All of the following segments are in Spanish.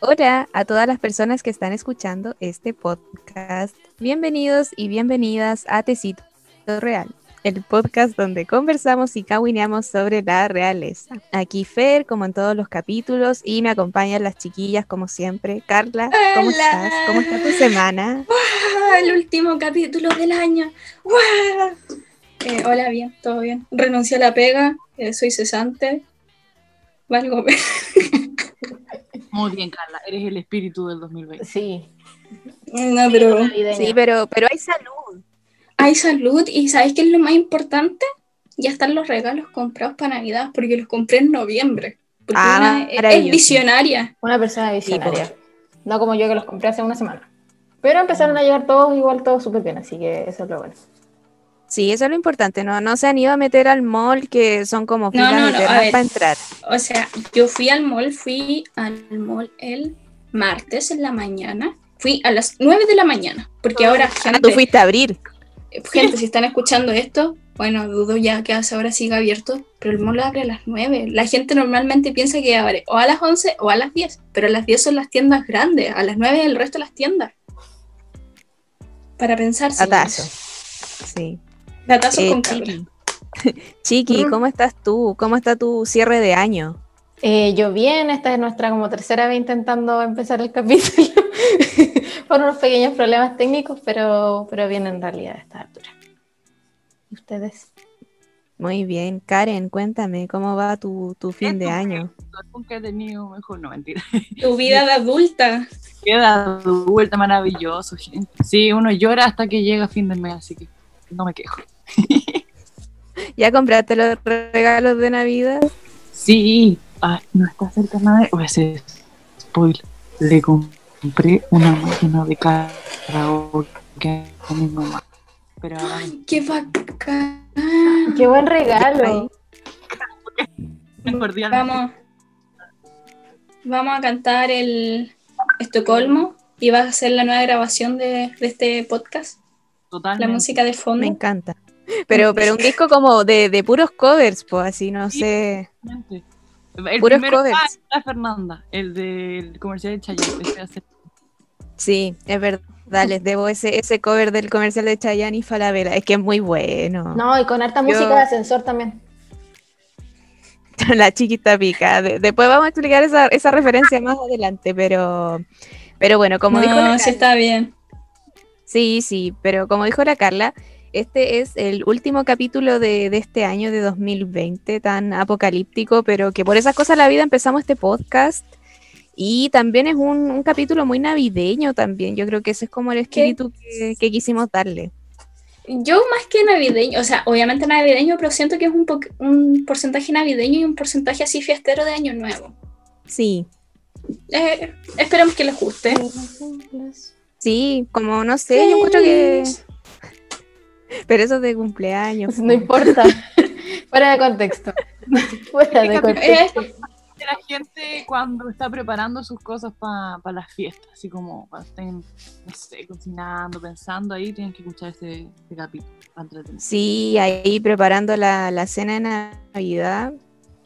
Hola a todas las personas que están escuchando este podcast. Bienvenidos y bienvenidas a Tecito Real, el podcast donde conversamos y cahuineamos sobre la realeza. Aquí Fer, como en todos los capítulos, y me acompañan las chiquillas como siempre. Carla, ¿cómo Hola. estás? ¿Cómo está tu semana? El último capítulo del año. Eh, hola, bien, todo bien. Renuncié a la pega, eh, soy cesante. Valgo. Muy bien, Carla, eres el espíritu del 2020. Sí. no, pero Sí, pero, pero hay salud. hay salud y ¿sabes qué es lo más importante? Ya están los regalos comprados para Navidad porque los compré en noviembre. Porque Ah, una es- visionaria. Una persona visionaria. No como yo que los compré hace una semana. Pero empezaron a llegar todos igual, todos súper bien, así que eso es lo bueno. Sí, eso es lo importante, ¿no? No se han ido a meter al mall que son como filas no, no, para entrar. O sea, yo fui al mall, fui al mall el martes en la mañana. Fui a las 9 de la mañana. Porque ahora, Ah, gente, tú fuiste a abrir. gente, si están escuchando esto, bueno, dudo ya que a esa hora siga abierto, pero el mall abre a las 9. La gente normalmente piensa que abre o a las 11 o a las 10, pero a las 10 son las tiendas grandes, a las 9 el resto de las tiendas. Para pensar, Atazo. Sí. Datazo Eh, con. Chiqui, Chiqui, Mm. ¿cómo estás tú? ¿Cómo está tu cierre de año? Eh, yo bien, esta es nuestra como tercera vez intentando empezar el capítulo. Por unos pequeños problemas técnicos, pero, pero bien en realidad a esta altura. ¿Y ustedes? Muy bien. Karen, cuéntame, ¿cómo va tu, tu fin de año? Nunca he tenido mejor, no mentira. Tu vida de adulta. Queda de vuelta maravilloso, gente. Sí, uno llora hasta que llega fin de mes, así que no me quejo. ¿Ya compraste los regalos de Navidad? Sí, ah, no está cerca nada. Voy a hacer spoiler. Le compré una máquina de karaoke a mi mamá. Pero no Qué bacán. ¡Qué buen regalo! cordial. Vamos. Vamos a cantar el Estocolmo y vas a hacer la nueva grabación de, de este podcast, la Totalmente. música de Me fondo. encanta. Pero, pero un disco como de, de puros covers, pues así, no Sí. sé. El Puros primero covers. ah, la Fernanda, el del comercial de Chayanne. ese hace- Sí, es verdad, les debo ese, ese cover del comercial de Chayanne y Falabella. Es que es muy bueno. No, y con harta Yo- música de ascensor también. La chiquita pica. De- después vamos a explicar esa, esa referencia más adelante, pero, pero bueno, como dijo la no, sí está bien. Sí, sí, pero como dijo la Carla, este es el último capítulo de, de este año de 2020, tan apocalíptico, pero que por esas cosas la vida empezamos este podcast. Y también es un, un capítulo muy navideño también. Yo creo que ese es como el espíritu que, que quisimos darle. Yo más que navideño, o sea, obviamente navideño, pero siento que es un, po- un porcentaje navideño y un porcentaje así fiestero de año nuevo. Sí, Eh, esperemos que les guste. sí, como no sé, yo encuentro que... Pero eso de cumpleaños. No importa. Fuera de contexto. Fuera de contexto. de la gente cuando está preparando sus cosas para las fiestas, así como cuando estén, no sé, cocinando, pensando ahí, tienen que escuchar este, este capítulo. Sí, ahí preparando la, la cena de Navidad,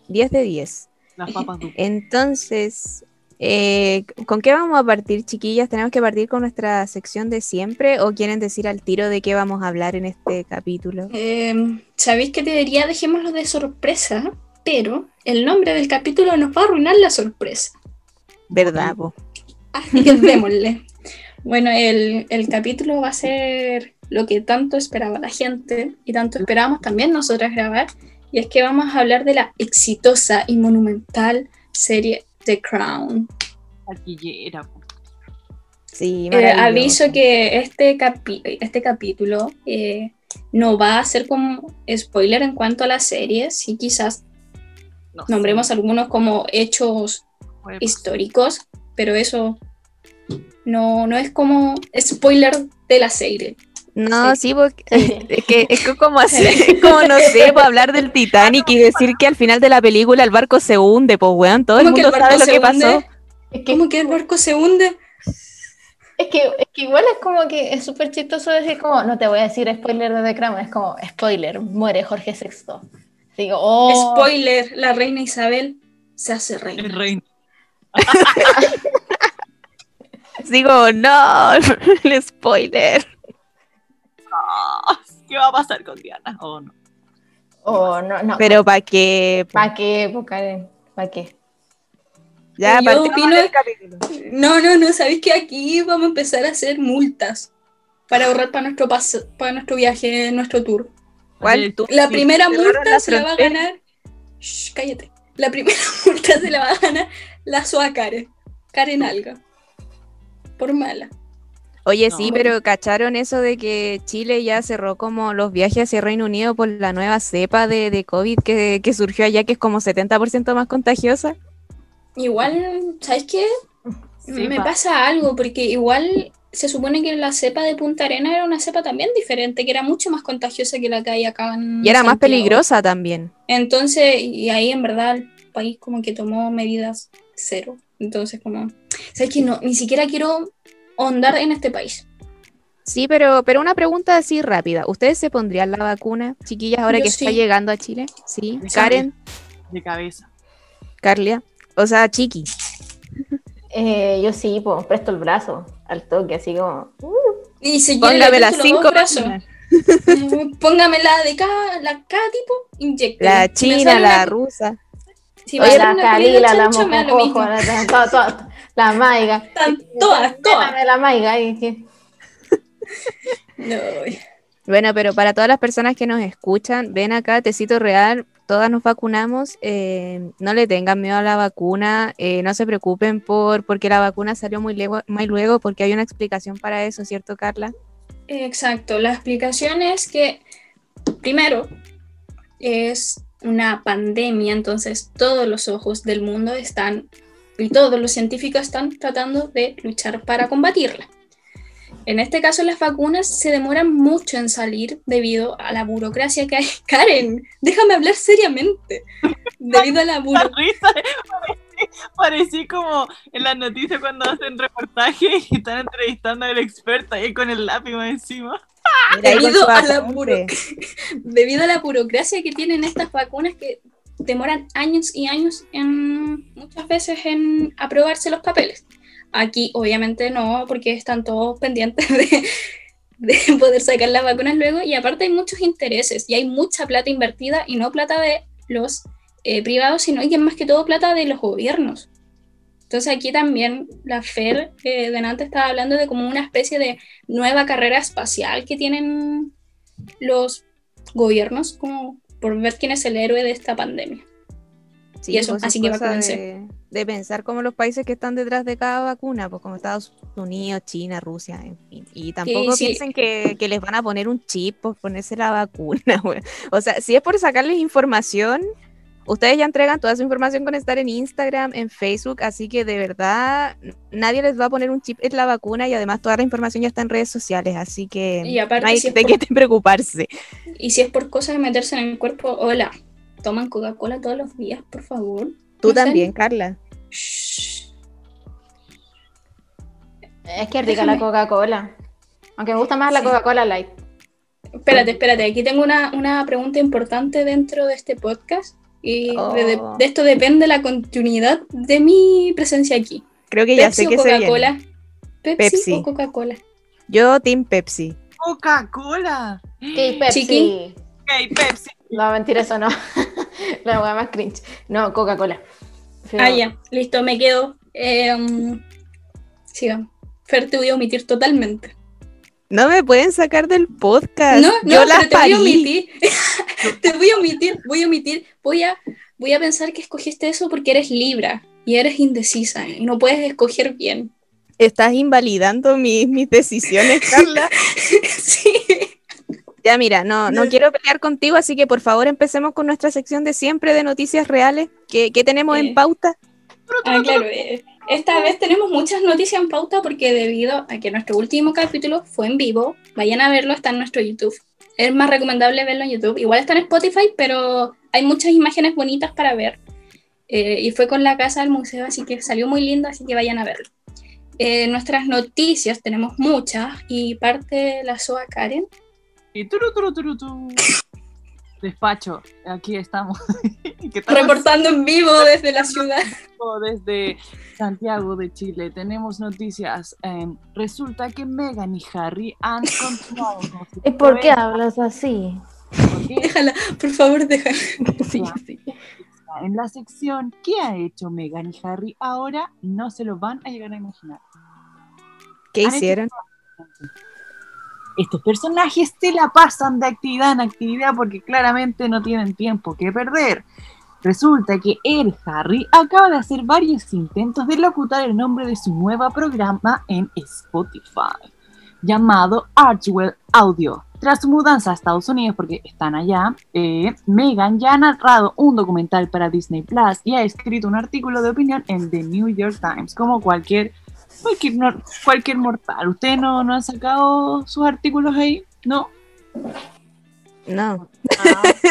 10 de 10. Las papas. Entonces, eh, ¿con qué vamos a partir, chiquillas? ¿Tenemos que partir con nuestra sección de siempre o quieren decir al tiro de qué vamos a hablar en este capítulo? Eh, ¿Sabéis que te diría dejémoslo de sorpresa? Pero el nombre del capítulo nos va a arruinar la sorpresa. ¿Verdad? po? Así que démosle. Bueno, el, el capítulo va a ser lo que tanto esperaba la gente y tanto esperábamos también nosotras grabar. Y es que vamos a hablar de la exitosa y monumental serie The Crown. Taquillera, po. Sí, Eh, aviso que este, capi- este capítulo eh, no va a ser como spoiler en cuanto a la serie, sí quizás No sé, nombremos algunos como hechos históricos, pero eso no, no es como spoiler de la serie. No, sí, porque Sí. es que es que como así, como no sé, pues hablar del Titanic y decir que al final de la película el barco se hunde, pues weón, todo el ¿Cómo que mundo el sabe lo que pasó. Es que, ¿Cómo que el barco se hunde? es, que, es que igual es como que es súper chistoso decir como, no te voy a decir spoiler de The Crown, es como, spoiler, muere Jorge VI. Digo, oh, Spoiler, la reina Isabel se hace El reina. reino. Digo, no, el spoiler. ¿Qué va a pasar con Diana? Oh, no. Oh, no, no. Pero ¿para qué? ¿Para qué, Karen? ¿Para qué? Ya, Yo opino-. No, no, no, sabéis que aquí vamos a empezar a hacer multas para ahorrar para nuestro pas- para nuestro viaje, nuestro tour. ¿Cuál? La primera multa se la va a ganar. Shh, cállate. La primera multa se la va a ganar la SOA Karen. Karen Alga. Por mala. Oye, No. sí, pero ¿cacharon eso de que Chile ya cerró como los viajes hacia Reino Unido por la nueva cepa de, de COVID que, que surgió allá, que es como 70% más contagiosa? Igual, ¿sabes qué? Sí, Me pa. pasa algo, porque igual se supone que la cepa de Punta Arena era una cepa también diferente, que era mucho más contagiosa que la que hay acá en Y era más peligrosa también. Entonces, y ahí en verdad el país como que tomó medidas cero. Entonces, como, ¿sabes qué? No, ni siquiera quiero ahondar en este país. Sí, pero, pero una pregunta así rápida. ¿Ustedes se pondrían la vacuna, chiquillas, ahora Yo que está llegando a Chile? Sí. Karen, De cabeza. Carlia. O sea, Chiqui. Eh, yo sí, pues presto el brazo al toque, así como. uh, Y si Póngame las cinco brazos. Póngame la de cada, la, cada tipo, inyecte. La china, la rusa. Si Oye, la calila, la mojojojo, toda- toda- la maiga. Están todas, todas. Déjame la maiga. y que- No, Bueno, pero para todas las personas que nos escuchan, ven acá, Tecito Real, todas nos vacunamos, eh, no le tengan miedo a la vacuna, eh, no se preocupen por porque la vacuna salió muy, luego, muy luego, porque hay una explicación para eso, ¿cierto, Carla? Exacto, la explicación es que, primero, es una pandemia, entonces todos los ojos del mundo están, y todos los científicos están tratando de luchar para combatirla. En este caso, las vacunas se demoran mucho en salir debido a la burocracia que hay. Karen, déjame hablar seriamente. Debido a la burocracia. parecí, como en las noticias cuando hacen reportaje y están entrevistando al experto ahí con el lápiz encima. Mira, Debido a la debido a la burocracia que tienen estas vacunas que demoran años y años en muchas veces en aprobarse los papeles. Aquí obviamente no, porque están todos pendientes de, de poder sacar las vacunas luego y aparte hay muchos intereses y hay mucha plata invertida y no plata de los eh, privados, sino es más que todo plata de los gobiernos. Entonces aquí también la FER eh, delante estaba hablando de como una especie de nueva carrera espacial que tienen los gobiernos como por ver quién es el héroe de esta pandemia. Sí, Y eso, pues, es así que vacúnense. de, de pensar como los países que están detrás de cada vacuna, pues como Estados Unidos, China, Rusia, en fin. Y tampoco sí. piensen que, que les van a poner un chip por ponerse la vacuna, güey. O sea, si es por sacarles información, ustedes ya entregan toda su información con estar en Instagram, en Facebook, así que de verdad nadie les va a poner un chip en la vacuna y además toda la información ya está en redes sociales, así que Y aparte, no hay si de por- qué preocuparse. Y si es por cosas de meterse en el cuerpo, hola, toman Coca-Cola todos los días, por favor. Tú No sé. también, Carla. Shh. Es que rica la. Coca-Cola. Aunque me gusta más la. Coca-Cola Light. Espérate, espérate, aquí tengo una, una pregunta importante dentro de este podcast. Y de- Oh. de esto depende la continuidad de mi presencia aquí. Creo que ya ¿Pepsi sé o que se viene. Coca-Cola? ¿Pepsi, Pepsi. o Coca-Cola? Yo, Team Pepsi. Coca-Cola. ¿Qué Pepsi? Chiqui. Pepsi. No, mentira, eso no. la hueá más cringe. No, Coca-Cola. Pero- Ah, ya, listo, me quedo. Eh, um, sigamos. Fer, te voy a omitir totalmente. No me pueden sacar del podcast. No, no, Yo las te voy a omitir. te voy a omitir, voy a omitir. Voy a, voy a pensar que escogiste eso porque eres Libra y eres indecisa y no puedes escoger bien. Estás invalidando mis, mis decisiones, Carla. sí. Ya mira, no, no quiero pelear contigo, así que por favor empecemos con nuestra sección de siempre de noticias reales. ¿Qué, qué tenemos Eh. en pauta? Ah, claro. eh, esta vez tenemos muchas noticias en pauta porque debido a que nuestro último capítulo fue en vivo, vayan a verlo, está en nuestro YouTube. Es más recomendable verlo en YouTube. Igual está en Spotify, pero hay muchas imágenes bonitas para ver. Eh, y fue con la casa del museo, así que salió muy lindo, así que vayan a verlo. Eh, nuestras noticias tenemos muchas y parte la SOA Karen. Y turu, turu, turu, tu. Despacho, aquí estamos. Reportando en vivo desde la ciudad. desde Santiago de Chile. Tenemos noticias. eh, resulta que Meghan y Harry han continuado con su ¿Y por qué hablas así? Déjala, por favor, déjala. Sí, sí. En la sección ¿Qué ha hecho Meghan y Harry? Ahora no se lo van a llegar a imaginar. ¿Qué hecho hicieron? Estos personajes se la pasan de actividad en actividad porque claramente no tienen tiempo que perder. Resulta que el Harry acaba de hacer varios intentos de locutar el nombre de su nuevo programa en Spotify, llamado Archwell Audio. Tras su mudanza a Estados Unidos, porque están allá, eh, Megan ya ha narrado un documental para Disney Plus y ha escrito un artículo de opinión en The New York Times, como cualquier Cualquier, cualquier mortal. ¿Ustedes no, no han sacado sus artículos ahí? No. No.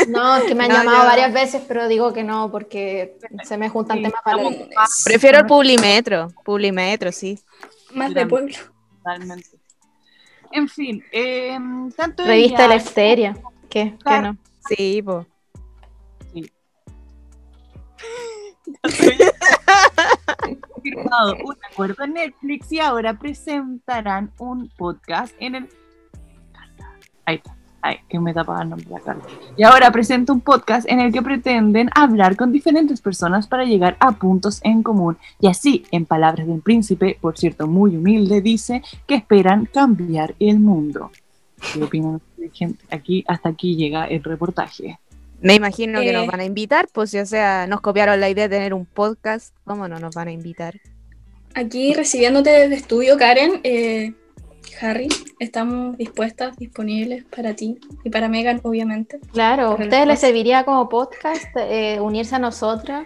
No, es que me han No, llamado yo- varias veces, pero digo que no porque se me juntan Sí, temas para estamos el-. Prefiero el Publimetro. Publimetro, sí. Más de pueblo. Totalmente. En fin, eh, tanto Revista ella- Eleftheria. ¿Qué? ¿Qué Claro. no? Sí, po. han firmado un acuerdo Netflix y ahora presentarán un podcast en el. Ay, que me tapa el nombre de la. Y ahora presenta un podcast en el que pretenden hablar con diferentes personas para llegar a puntos en común. Y así, en palabras del príncipe, por cierto, muy humilde, dice que esperan cambiar el mundo. ¿Qué opinan gente? Aquí, hasta aquí llega el reportaje. Me imagino que Eh. nos van a invitar, pues, o sea, nos copiaron la idea de tener un podcast. ¿Cómo no nos van a invitar? Aquí recibiéndote desde estudio, Karen. eh, Harry, estamos dispuestas, disponibles para ti y para Megan, obviamente. Claro, ¿a ustedes les serviría como podcast eh, unirse a nosotras?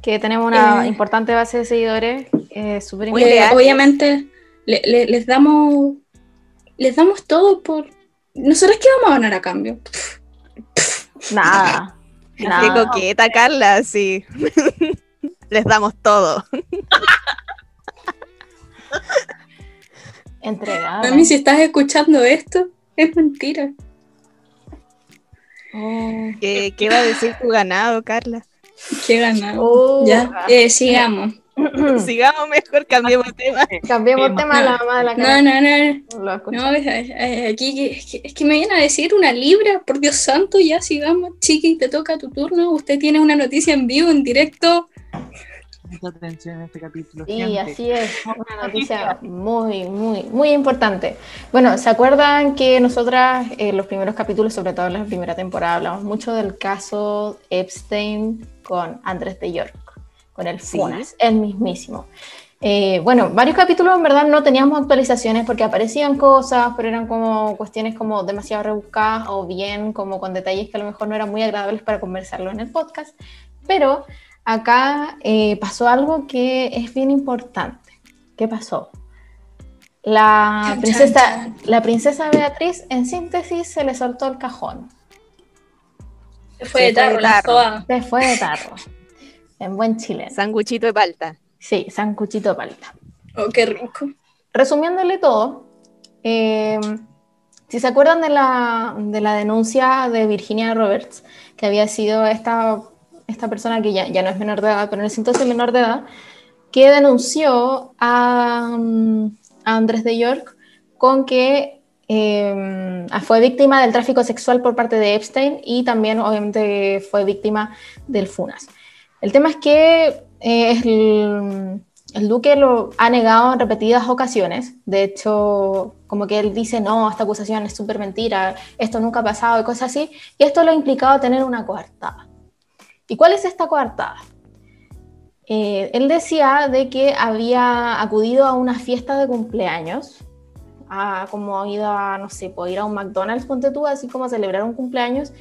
Que tenemos una Eh. importante base de seguidores, eh, súper Eh, importante. obviamente, le- le- les damos les damos todo por. ¿Nosotros qué vamos a ganar a cambio? Nada. Qué nada. coqueta, Carla, sí. Les damos todo. Entregada. Mami, si estás escuchando esto, es mentira. Oh. ¿Qué, qué va a decir tu ganado, Carla? Qué ganado. Oh. ya, eh, sigamos. Sigamos mejor, cambiemos de tema. Cambiemos Tema. tema a la mamá de la cara. no, no. No, es- es- aquí que- es que, es que me vienen a decir una libra, por Dios santo, ya sigamos, chiqui, te toca tu turno, usted tiene una noticia en vivo, en directo. Mucha atención en este capítulo. Sí, gente. así es. Una noticia muy, muy, muy importante. Bueno, ¿se acuerdan que nosotras en los primeros capítulos, sobre todo en la primera temporada, hablamos mucho del caso Epstein con Andrés de York, con el Sí. FUNAS, el mismísimo? Eh, bueno, varios capítulos en verdad no teníamos actualizaciones porque aparecían cosas, pero eran como cuestiones como demasiado rebuscadas o bien como con detalles que a lo mejor no eran muy agradables para conversarlo en el podcast. Pero acá eh, pasó algo que es bien importante. ¿Qué pasó? La princesa, la princesa Beatriz, en síntesis, se le soltó el cajón. Se fue de tarro, la. Se fue de tarro. En buen chileno. Sanguchito de palta. Sí, sancuchito de palta. Oh, qué rico. resumiéndole todo, eh, si se acuerdan de la, de la denuncia de Virginia Roberts, que había sido esta, esta persona que ya, ya no es menor de edad, pero en ese entonces menor de edad, que denunció a, mm, a Andrés de York con que eh, fue víctima del tráfico sexual por parte de Epstein y también obviamente fue víctima del FUNAS. El tema es que eh, el, el duque lo ha negado en repetidas ocasiones. De hecho, como que él dice, no, esta acusación es súper mentira, esto nunca ha pasado y cosas así. Y esto lo ha implicado tener una coartada. ¿Y cuál es esta coartada? Eh, él decía de que había acudido a una fiesta de cumpleaños, a, como ido a, no sé, pues, ir a un McDonald's, ponte tú, así como a celebrar un cumpleaños,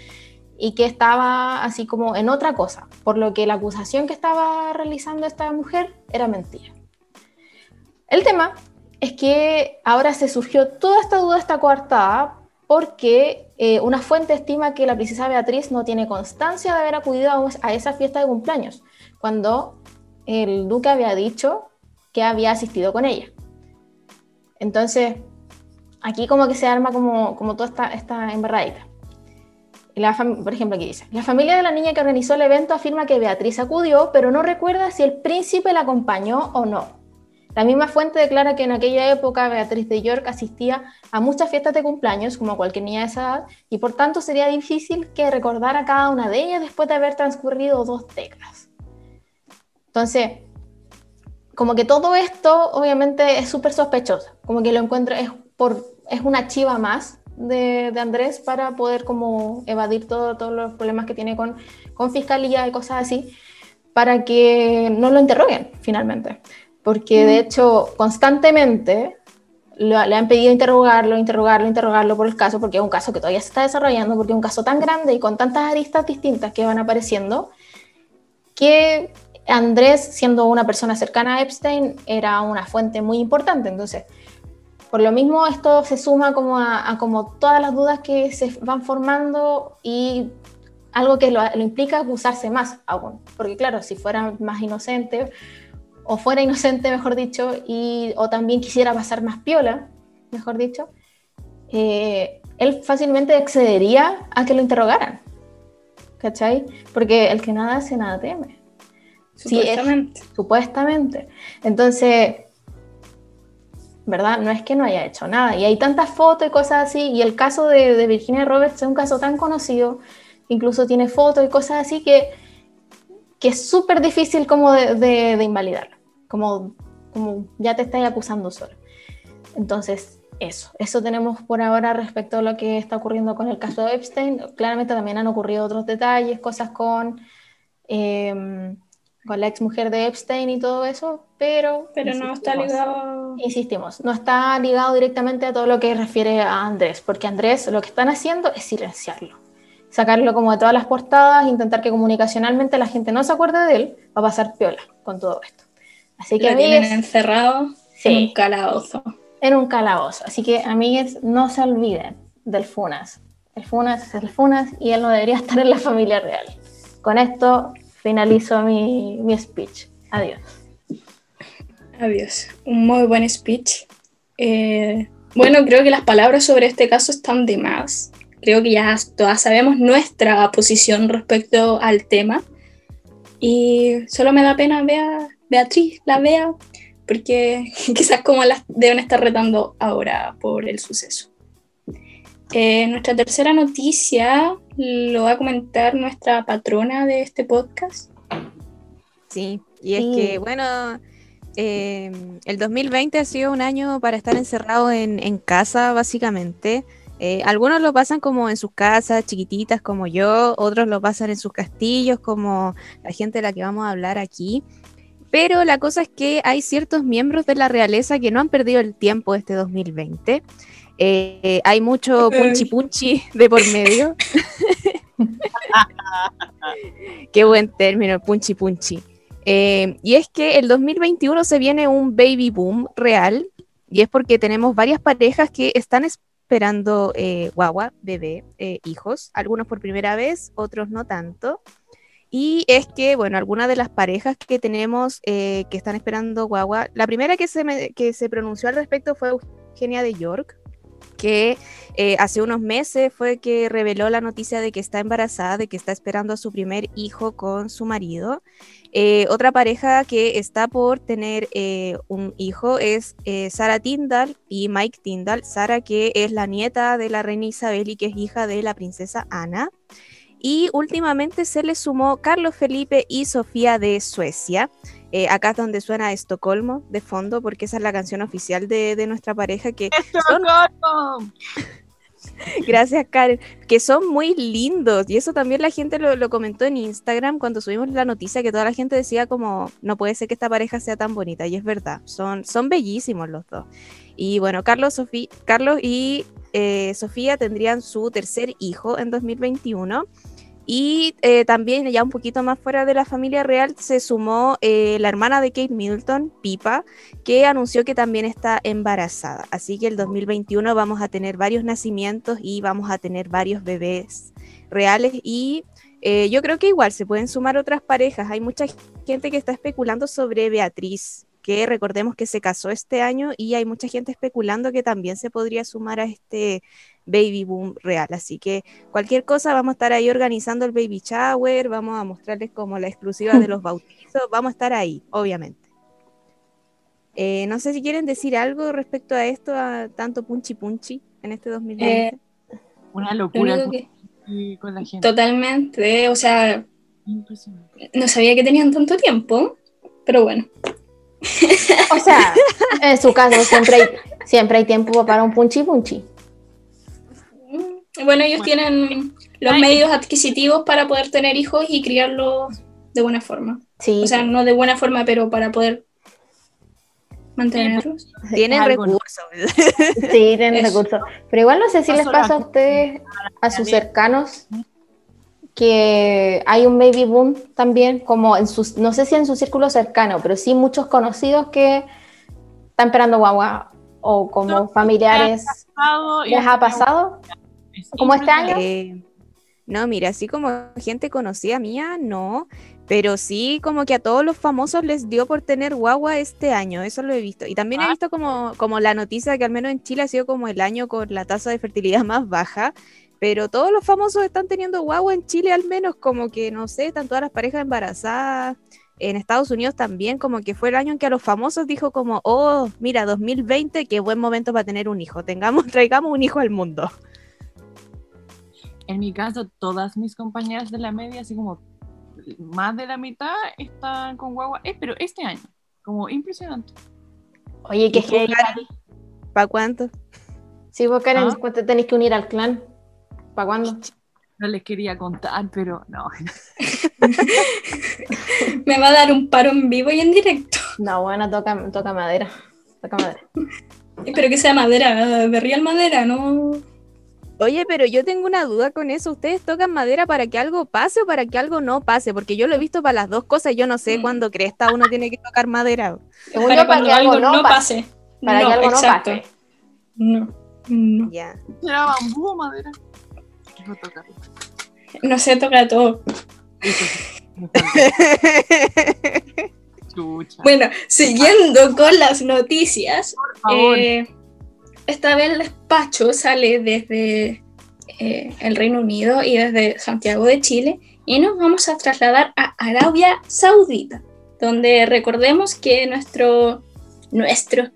y que estaba así como en otra cosa, por lo que la acusación que estaba realizando esta mujer era mentira. El tema es que ahora se surgió toda esta duda, esta coartada, porque eh, una fuente estima que la princesa Beatriz no tiene constancia de haber acudido a, esa fiesta de cumpleaños, cuando el duque había dicho que había asistido con ella. Entonces, aquí como que se arma como, como toda esta, esta. La por ejemplo, aquí dice, la familia de la niña que organizó el evento afirma que Beatriz acudió, pero no recuerda si el príncipe la acompañó o no. La misma fuente declara que en aquella época Beatriz de York asistía a muchas fiestas de cumpleaños, como cualquier niña de esa edad, y por tanto sería difícil que recordara cada una de ellas después de haber transcurrido dos décadas. Entonces, como que todo esto obviamente es súper sospechoso, como que lo encuentro, es, una chiva más de, Andrés para poder como evadir todos los problemas que tiene con, con fiscalía y cosas así, para que no lo interroguen finalmente. Porque de mm. hecho constantemente le, han pedido interrogarlo, interrogarlo, interrogarlo por el caso, porque es un caso que todavía se está desarrollando, porque es un caso tan grande y con tantas aristas distintas que van apareciendo, que Andrés, siendo una persona cercana a Epstein, era una fuente muy importante. Entonces, por lo mismo, esto se suma como a, como todas las dudas que se van formando y algo que lo, implica acusarse más aún. Porque claro, si fuera más inocente, o fuera inocente, mejor dicho, y, o también quisiera pasar más piola, mejor dicho, eh, él fácilmente accedería a que lo interrogaran. ¿Cachai? Porque el que nada hace, nada teme. Supuestamente. supuestamente. Entonces, ¿verdad? No es que no haya hecho nada. Y hay tantas fotos y cosas así. Y el caso de, Virginia Roberts es un caso tan conocido, incluso tiene fotos y cosas así que, que es súper difícil como de, de, invalidarlo. Como, como ya te estáis acusando solo. Entonces, eso, eso tenemos por ahora respecto a lo que está ocurriendo con el caso de Epstein. Claramente también han ocurrido otros detalles, cosas con... Em, con la ex mujer de Epstein y todo eso, pero... Pero no está ligado... Insistimos, no está ligado directamente a todo lo que refiere a Andrés, porque Andrés lo que están haciendo es silenciarlo, sacarlo como de todas las portadas, intentar que comunicacionalmente la gente no se acuerde de él, va a pasar piola con todo esto. Así que... Lo tienen encerrado en un calabozo. En un calabozo. Así que, amigues, no se olviden del Funas. El Funas es el Funas y él no debería estar en la familia real. Con esto finalizo mi, mi speech. Adiós. Adiós. Un muy buen speech. Eh, bueno, creo que las palabras sobre este caso están de más. Creo que ya todas sabemos nuestra posición respecto al tema. Y solo me da pena ver a Beatriz, la vea, porque quizás como las deben estar retando ahora por el suceso. Eh, nuestra tercera noticia lo va a comentar nuestra patrona de este podcast. Sí, y es que, bueno, eh, el 2020 ha sido un año para estar encerrado en, casa, básicamente. Eh, algunos lo pasan como en sus casas chiquititas como yo, otros lo pasan en sus castillos como la gente de la que vamos a hablar aquí. Pero la cosa es que hay ciertos miembros de la realeza que no han perdido el tiempo este 2020 eh, hay mucho punchi punchi de por medio. Qué buen término, punchi punchi. Eh, y es que el 2021 se viene un baby boom real, y es porque tenemos varias parejas que están esperando eh, guagua, bebé, hijos, algunos por primera vez, otros no tanto. Y es que, bueno, algunas de las parejas que tenemos que están esperando guagua, la primera que se, que se pronunció al respecto fue Eugenia de York, que eh, hace unos meses fue que reveló la noticia de que está embarazada, de que está esperando a su primer hijo con su marido. Eh, otra pareja que está por tener eh, un hijo es Sara Tyndall y Mike Tyndall. Sara que es la nieta de la reina Isabel y que es hija de la princesa Ana. Y últimamente se le sumó Carlos Felipe y Sofía de Suecia. Eh, acá es donde suena Estocolmo de fondo, porque esa es la canción oficial de, nuestra pareja. Que ¡Estocolmo! Gracias, Karen. Que son muy lindos. Y eso también la gente lo, comentó en Instagram cuando subimos la noticia, que toda la gente decía como, no puede ser que esta pareja sea tan bonita. Y es verdad, son, son bellísimos los dos. Y bueno, Carlos, Sofía, Carlos y eh, Sofía tendrían su tercer hijo en 2021. Y eh, también, ya un poquito más fuera de la familia real, se sumó eh, la hermana de Kate Middleton, Pipa, que anunció que también está embarazada. Así que el 2021 vamos a tener varios nacimientos y vamos a tener varios bebés reales. Y eh, yo creo que igual se pueden sumar otras parejas. Hay mucha gente que está especulando sobre Beatriz que recordemos que se casó este año y hay mucha gente especulando que también se podría sumar a este baby boom real. Así que cualquier cosa, vamos a estar ahí organizando el baby shower, vamos a mostrarles como la exclusiva de los bautizos, vamos a estar ahí, obviamente. Eh, no sé si quieren decir algo respecto a esto, a tanto punchi punchi en este 2020. Eh, Una locura único con, que- y con la gente. Totalmente, o sea, no sabía que tenían tanto tiempo, pero bueno. O sea, en su caso siempre hay, siempre hay tiempo para un punchi punchi. Mm, Bueno, ellos tienen los Ay. medios adquisitivos para poder tener hijos y criarlos de buena forma. Sí, O sea, no de buena forma, pero para poder mantenerlos. Tienen recursos. sí, tienen recursos. Pero igual no sé si les pasa a ustedes, a sus cercanos, que hay un baby boom también, como en sus, no sé si en su círculo cercano, pero sí muchos conocidos que están esperando guagua o como No, familiares. ¿Les ha pasado? Es como este año? Eh, no, mira, así como gente conocida mía, no, pero sí como que a todos los famosos les dio por tener guagua este año, eso lo he visto. Y también he Ah. visto como, como la noticia que al menos en Chile ha sido como el año con la tasa de fertilidad más baja, pero todos los famosos están teniendo guagua en Chile al menos, como que, no sé, están todas las parejas embarazadas. En Estados Unidos también, como que fue el año en que a los famosos dijo como, oh, mira, 2020, qué buen momento para tener un hijo, tengamos, traigamos un hijo al mundo. En mi caso, todas mis compañeras de la media, así como más de la mitad, están con guagua. Eh, pero este año, como impresionante. Oye, ¿Y que tú, heavy. Karen? ¿Para cuánto? Sí, vos Karen, Ah. ¿cuánto te tenés que unir al clan? ¿Para cuándo? No les quería contar, pero no. Me va a dar un paro en vivo y en directo. No, bueno, toca, toca madera. Toca madera. Espero que sea madera, de real madera, ¿no? Oye, pero yo tengo una duda con eso. ¿Ustedes tocan madera para que algo pase o para que algo no pase? Porque yo lo he visto para las dos cosas y yo no sé Mm. cuándo cresta uno tiene que tocar madera. Según para yo, para cuando que algo no pase. pase. Para No, que algo no exacto. pase. No, no. Ya. ¿Será bambú o madera? Quiero tocarlo. No se toca todo. Bueno, siguiendo con las noticias, eh, esta vez el despacho sale desde eh, el Reino Unido y desde Santiago de Chile y nos vamos a trasladar a Arabia Saudita, donde recordemos que nuestro, nuestro,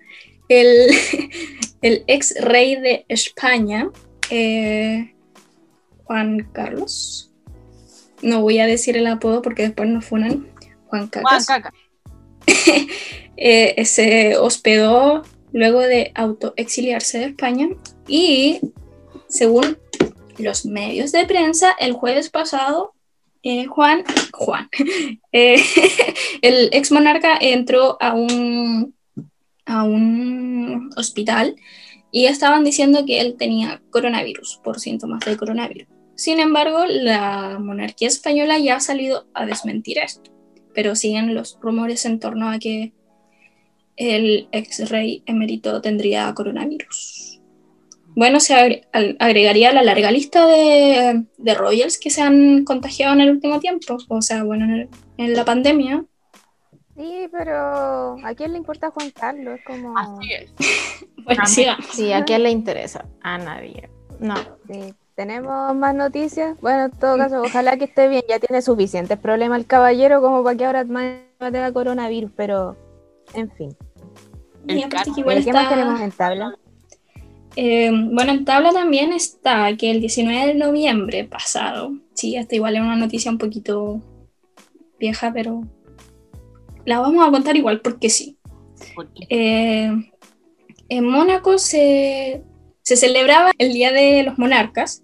el, el ex rey de España, eh, Juan Carlos, no voy a decir el apodo porque después nos funan, Juan Juan Cacas, Caca. eh, se hospedó luego de autoexiliarse de España y según los medios de prensa el jueves pasado eh, Juan Juan eh, el ex monarca entró a un a un hospital y estaban diciendo que él tenía coronavirus por síntomas de coronavirus sin embargo la monarquía española ya ha salido a desmentir esto pero siguen los rumores en torno a que el ex rey emérito tendría coronavirus. Bueno, se agregaría a la larga lista de, de royals que se han contagiado en el último tiempo, o sea, bueno, en, el- en la pandemia. Sí, pero ¿a quién le importa Juan Carlos? Es como... Así es. Bueno, Amén. sigamos. Sí, ¿a quién le interesa? A nadie. No. Sí, ¿Tenemos más noticias? Bueno, en todo caso, ojalá que esté bien. Ya tiene suficientes problemas el caballero como para que ahora más tenga coronavirus, pero en fin. Y El karma. igual ¿Qué más está- tenemos en tabla? Eh, bueno, en tabla también está que el 19 de noviembre pasado, sí, esta igual es una noticia un poquito vieja, pero la vamos a contar igual porque sí. Eh, en Mónaco se, se celebraba el Día de los Monarcas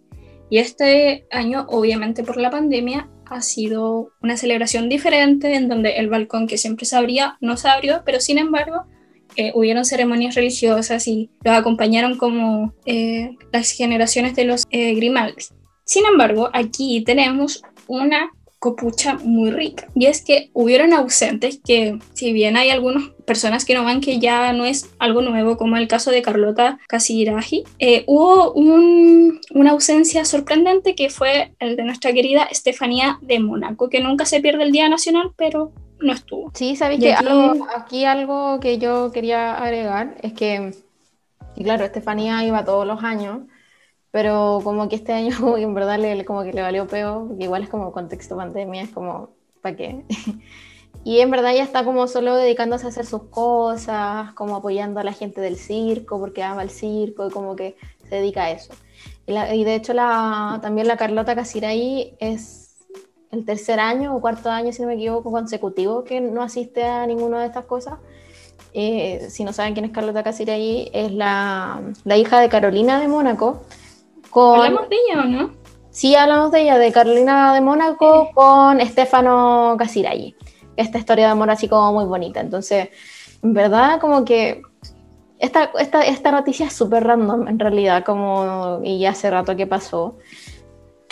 y este año, obviamente por la pandemia, ha sido una celebración diferente en donde el balcón que siempre se abría no se abrió, pero sin embargo eh, hubieron ceremonias religiosas y los acompañaron como eh, las generaciones de los eh, Grimaldi. Sin embargo, aquí tenemos una copucha muy rica. Y es que hubieron ausentes que, si bien hay algunas personas que no van que ya no es algo nuevo, como el caso de Carlota Casiraghi, eh, hubo un- una ausencia sorprendente que fue el de nuestra querida Estefanía de Mónaco, que nunca se pierde el Día Nacional, pero no estuvo. Sí, sabéis que aquí- algo- aquí algo que yo quería agregar es que, y claro, Estefanía iba todos los años, pero como que este año en verdad le, como que le valió peor, porque igual es como contexto pandemia, es como, ¿para qué? Y en verdad ella está como solo dedicándose a hacer sus cosas, como apoyando a la gente del circo, porque ama el circo y como que se dedica a eso. Y, la- y de hecho la, también la Carlota Casiray es el tercer año o cuarto año, si no me equivoco, consecutivo que no asiste a ninguna de estas cosas. Eh, si no saben quién es Carlota Casiray, es la, la hija de Carolina de Mónaco. Con, ¿Hablamos de ella o no? Sí, hablamos de ella, de Carolina de Mónaco con Estefano Casiraghi. Esta historia de amor así como muy bonita. Entonces, en verdad, como que esta, esta, esta noticia es súper random, en realidad, como y ya hace rato que pasó.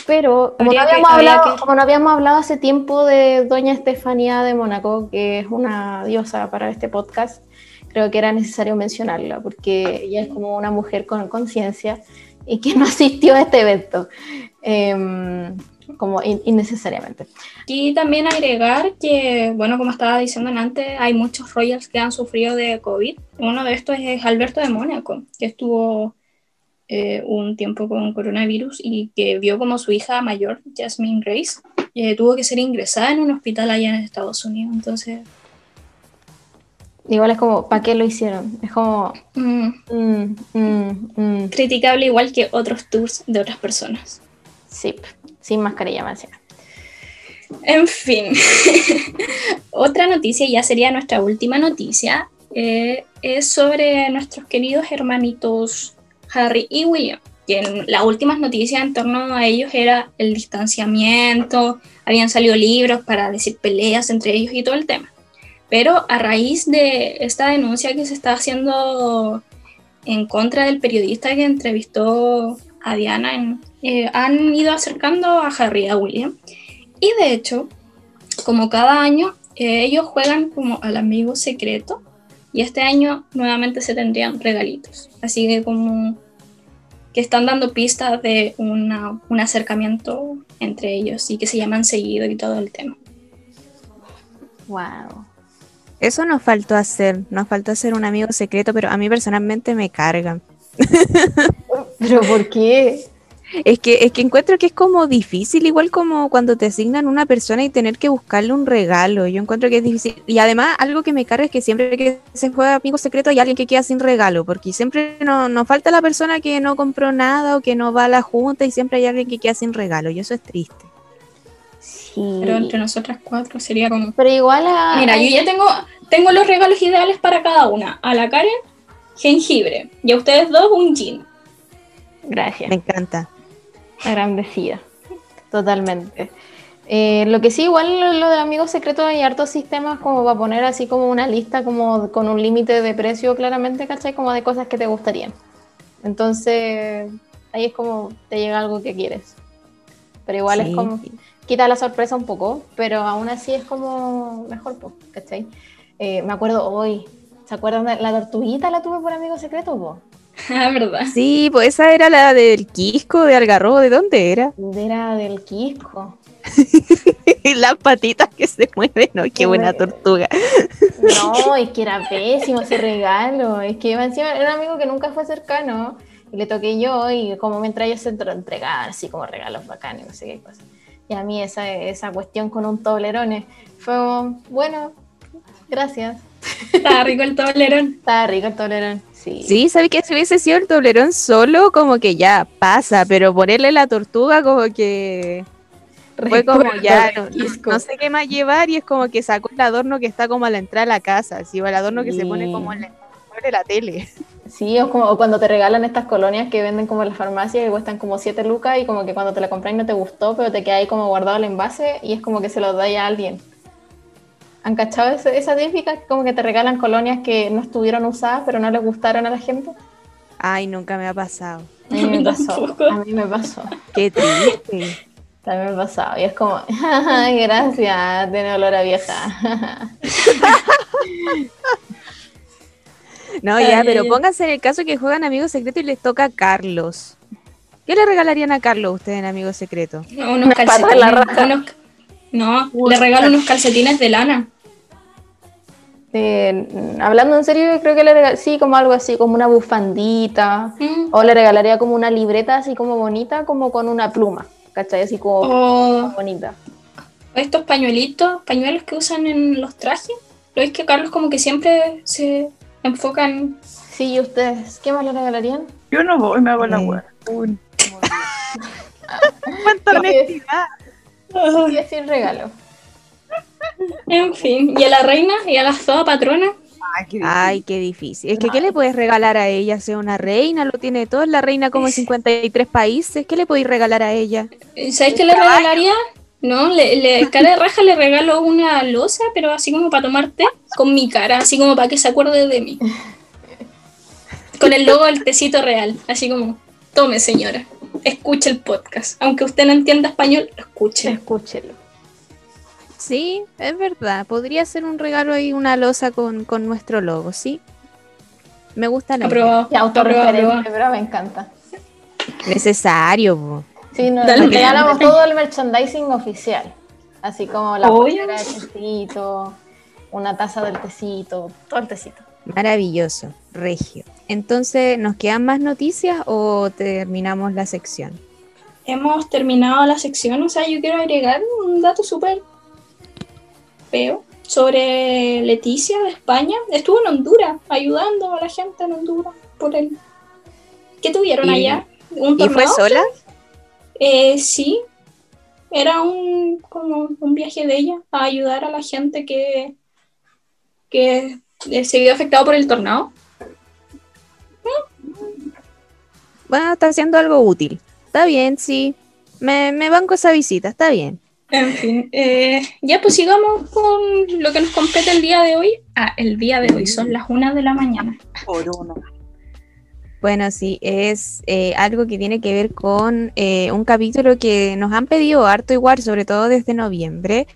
Pero como no, que- habíamos habría hablado, que- como no habíamos hablado hace tiempo de Doña Estefanía de Mónaco, que es una diosa para este podcast, creo que era necesario mencionarla, porque ella es como una mujer con conciencia y que no asistió a este evento, em, como in- innecesariamente. Y también agregar que, bueno, como estaba diciendo antes, hay muchos royals que han sufrido de COVID. Uno de estos es Alberto de Mónaco, que estuvo eh, un tiempo con coronavirus y que vio como su hija mayor, Jasmine Grace, eh, tuvo que ser ingresada en un hospital allá en Estados Unidos. Entonces, Igual es como, ¿para qué lo hicieron? Es como, mm, mm, mm, criticable igual que otros tours de otras personas. sí, sin mascarilla más encima. En fin, otra noticia, ya sería nuestra última noticia, eh, es sobre nuestros queridos hermanitos Harry y William. Que en las últimas noticias en torno a ellos era el distanciamiento, habían salido libros para decir peleas entre ellos y todo el tema. Pero a raíz de esta denuncia que se está haciendo en contra del periodista que entrevistó a Diana, en- eh, han ido acercando a Harry a William. Y de hecho, como cada año, eh, ellos juegan como al amigo secreto. Y este año nuevamente se tendrían regalitos. Así que como que están dando pistas de una- un acercamiento entre ellos y que se llaman seguido y todo el tema. Wow. Eso nos faltó hacer, nos faltó hacer un amigo secreto, pero a mí personalmente me cargan. ¿Pero por qué? Es que, es que encuentro que es como difícil, igual como cuando te asignan una persona y tener que buscarle un regalo. Yo encuentro que es difícil. Y además, algo que me carga es que siempre que se juega amigo secreto hay alguien que queda sin regalo, porque siempre no- nos falta la persona que no compró nada o que no va a la junta y siempre hay alguien que queda sin regalo. Y eso es triste. Sí. Pero entre nosotras cuatro sería como... Pero igual a... Mira, yo ya tengo, tengo los regalos ideales para cada una. A la Karen, jengibre. Y a ustedes dos, un gin. Gracias. Me encanta. Agrandecida. Totalmente. Eh, lo que sí, igual lo, lo del amigo secreto hay hartos sistemas como para poner así como una lista como con un límite de precio claramente, ¿cachai? Como de cosas que te gustarían. Entonces, ahí es como te llega algo que quieres. Pero igual es como, quita la sorpresa un poco, pero aún así es como mejor, po, ¿cachai? Eh, me acuerdo hoy, ¿se acuerdan de la tortuguita la tuve por amigo secreto, po? Ah, ¿verdad? Sí, pues esa era la del Quisco, de Algarrobo, ¿de dónde era? Era del Quisco. Las patitas que se mueven, ¿no? Qué buena tortuga. No, es que era pésimo ese regalo. Es que encima era un amigo que nunca fue cercano y le toqué yo y como mientras ellos se entr- entregaban así como regalos bacanes, no sé qué cosa. Y a mí esa, esa cuestión con un toblerone fue como, bueno, gracias. Está rico el tolerón. Estaba rico el toblerone, sí. Sí, ¿sabes que Si hubiese sido el doblerón solo, como que ya pasa, pero ponerle la tortuga como que fue como ya, no, sé qué más llevar y es como que sacó el adorno que está como a la entrada de la casa, así, o el adorno que se pone como en la de la tele. Sí, o, como, o cuando te regalan estas colonias que venden como en las farmacias que cuestan como 7 lucas y como que cuando te la compras no te gustó, pero te queda ahí como guardado el envase y es como que se lo dais a alguien. ¿Han cachado ese- esa típica? Como que te regalan colonias que no estuvieron usadas pero no les gustaron a la gente. Ay, nunca me ha pasado. A mí me pasó. A mí me pasó. Qué triste. También me ha pasado. Y es como, "Ay, gracias, tiene olor a vieja. No, ya, pero pónganse en el caso que juegan Amigos Secretos y les toca a Carlos. ¿Qué le regalarían a Carlos ustedes en Amigos Secretos? Unos la calcetines. raja. unos- no, le regalo unos calcetines de lana. Eh, hablando en serio, creo que le regalaría, sí, como algo así, como una bufandita, Mm. o le regalaría como una libreta así como bonita, como con una pluma, ¿cachai? Así como O bonita. estos pañuelitos, pañuelos que usan en los trajes. ¿Lo es que Carlos como que siempre se enfocan? Sí, ¿y ustedes qué más le regalarían? Yo no voy, me hago la Eh. hueá. Dios. ¿Cuánta honestidad? Sí, es sin regalo. En fin, y a la reina y a la zoa patrona. Ay, qué Ay, qué difícil. Es que, ¿qué le puedes regalar a ella? Sea una reina, lo tiene todo. La reina como en 53 países. ¿Qué le podéis regalar a ella? ¿Sabes qué le regalaría? No, le, le- cara de raja le regalo una losa, pero así como para tomar té, con mi cara, así como para que se acuerde de mí. Con el logo del tecito real, así como, tome señora, escuche el podcast. Aunque usted no entienda español, lo escuche. Escúchelo. Sí, es verdad. Podría ser un regalo ahí, una losa con, con nuestro logo, ¿sí? Me gusta la. Aprobado. Y autorreferente, aprobado. pero me encanta. Necesario, po. Sí, nos Dale. regalamos todo el merchandising oficial. Así como la polera de tecito, una taza del tecito, todo el tecito. Maravilloso, regio. Entonces, ¿nos quedan más noticias o terminamos la sección? Hemos terminado la sección, o sea, yo quiero agregar un dato súper feo sobre Leticia de España. Estuvo en Honduras, ayudando a la gente en Honduras por el... ¿Qué tuvieron ¿Y- allá? ¿Un ¿Y fue tornado? sola? Eh, sí, era un, como un viaje de ella a ayudar a la gente que, que eh, se vio afectado por el tornado. Bueno, está haciendo algo útil. Está bien, sí. Me, me banco esa visita, está bien. En fin, eh, ya pues sigamos con lo que nos compete el día de hoy. Ah, el día de hoy son las una de la mañana. por uno. Bueno, sí, es eh, algo que tiene que ver con eh, un capítulo que nos han pedido harto igual, sobre todo desde noviembre,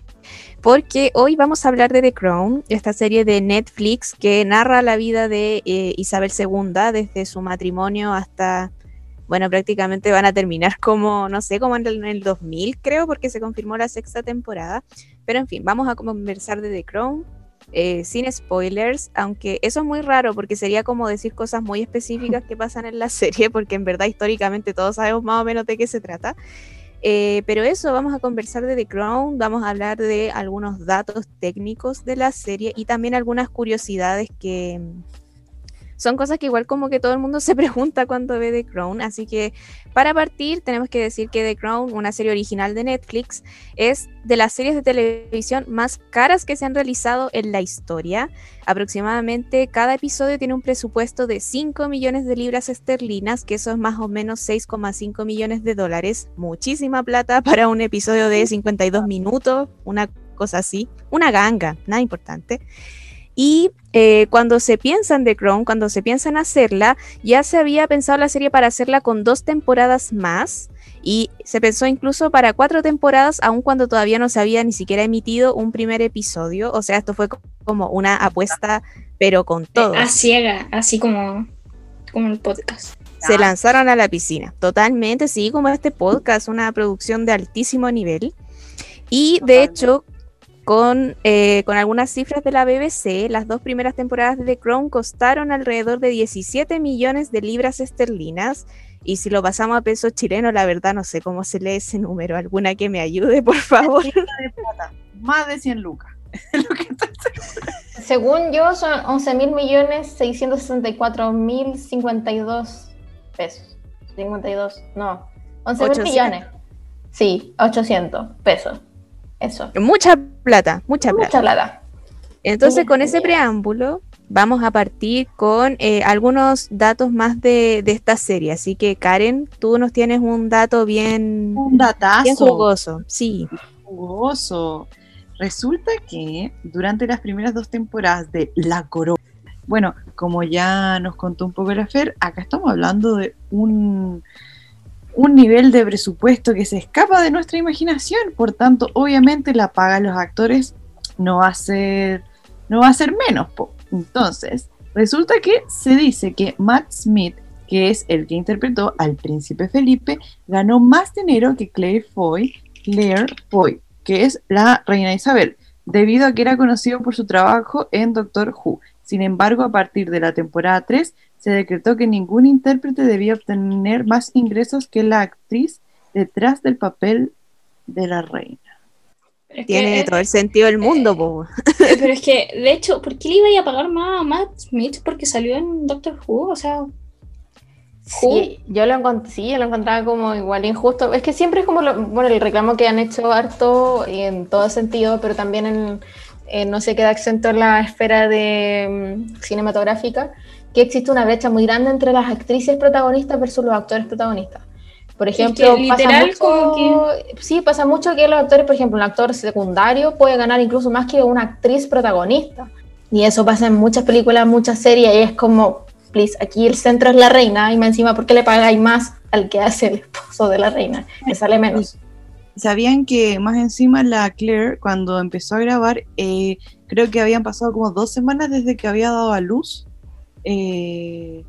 porque hoy vamos a hablar de The Crown, esta serie de Netflix que narra la vida de eh, Isabel II desde su matrimonio hasta, bueno, prácticamente van a terminar como, no sé, como en el, en el 2000 creo, porque se confirmó la sexta temporada, pero en fin, vamos a conversar de The Crown. Eh, sin spoilers, aunque eso es muy raro porque sería como decir cosas muy específicas que pasan en la serie, porque en verdad históricamente todos sabemos más o menos de qué se trata. Eh, pero eso, vamos a conversar de The Crown, vamos a hablar de algunos datos técnicos de la serie y también algunas curiosidades que son cosas que igual como que todo el mundo se pregunta cuando ve The Crown. Así que para partir tenemos que decir que The Crown, una serie original de Netflix, es de las series de televisión más caras que se han realizado en la historia. Aproximadamente cada episodio tiene un presupuesto de 5 millones de libras esterlinas, que eso es más o menos 6,5 millones de dólares. Muchísima plata para un episodio de 52 minutos, una cosa así. Una ganga, nada importante. Y eh, cuando se piensa en The Crown, cuando se piensa en hacerla, ya se había pensado la serie para hacerla con dos temporadas más. Y se pensó incluso para cuatro temporadas, aun cuando todavía no se había ni siquiera emitido un primer episodio. O sea, esto fue co- como una apuesta, pero con todo. A ciega, así como, como el podcast. Se lanzaron a la piscina. Totalmente, sí, como este podcast, una producción de altísimo nivel. Y de Totalmente. hecho, con, eh, con algunas cifras de la BBC, las dos primeras temporadas de The Crown costaron alrededor de 17 millones de libras esterlinas. Y si lo pasamos a pesos chilenos, la verdad no sé cómo se lee ese número. Alguna que me ayude, por favor. de plata. Más de 100 lucas. Según yo, son 11 mil millones 664 mil 52 pesos. 52, no. 11 mil 800. millones. Sí, 800 pesos. Eso. Mucha plata, mucha plata. Mucha plata. Entonces, con ese preámbulo, vamos a partir con eh, algunos datos más de, de esta serie. Así que, Karen, tú nos tienes un dato bien, Un datazo. bien jugoso. Sí. jugoso. Resulta que durante las primeras dos temporadas de La Corona, bueno, como ya nos contó un poco la Fer, acá estamos hablando de un, un nivel de presupuesto que se escapa de nuestra imaginación, por tanto, obviamente la paga a los actores no va a ser, no va a ser menos. po. Entonces, resulta que se dice que Matt Smith, que es el que interpretó al príncipe Felipe, ganó más dinero que Claire Foy, Claire Foy, que es la reina Isabel. debido a que era conocido por su trabajo en Doctor Who. Sin embargo, a partir de la temporada 3, se decretó que ningún intérprete debía obtener más ingresos que la actriz detrás del papel de la reina. Es Tiene todo el sentido del mundo, po. eh, Pero es que, de hecho, ¿por qué le iba a pagar más a Matt Smith? Porque salió en Doctor Who, o sea, Sí, yo lo, encont- sí, yo lo encontraba como igual injusto. Es que siempre es como lo- bueno, el reclamo que han hecho harto y en todo sentido, pero también en, en no se queda exento en la esfera de mm, cinematográfica, que existe una brecha muy grande entre las actrices protagonistas versus los actores protagonistas. Por que ejemplo, pasa literal mucho, como sí, pasa mucho que los actores, por ejemplo, un actor secundario puede ganar incluso más que una actriz protagonista. Y eso pasa en muchas películas, muchas series, y es como, please, aquí el centro es la reina, y más encima, ¿por qué le pagáis más al que hace el esposo de la reina? Que sale menos. ¿Sabían que más encima la Claire, cuando empezó a grabar, eh, creo que habían pasado como dos semanas desde que había dado a luz? Eh,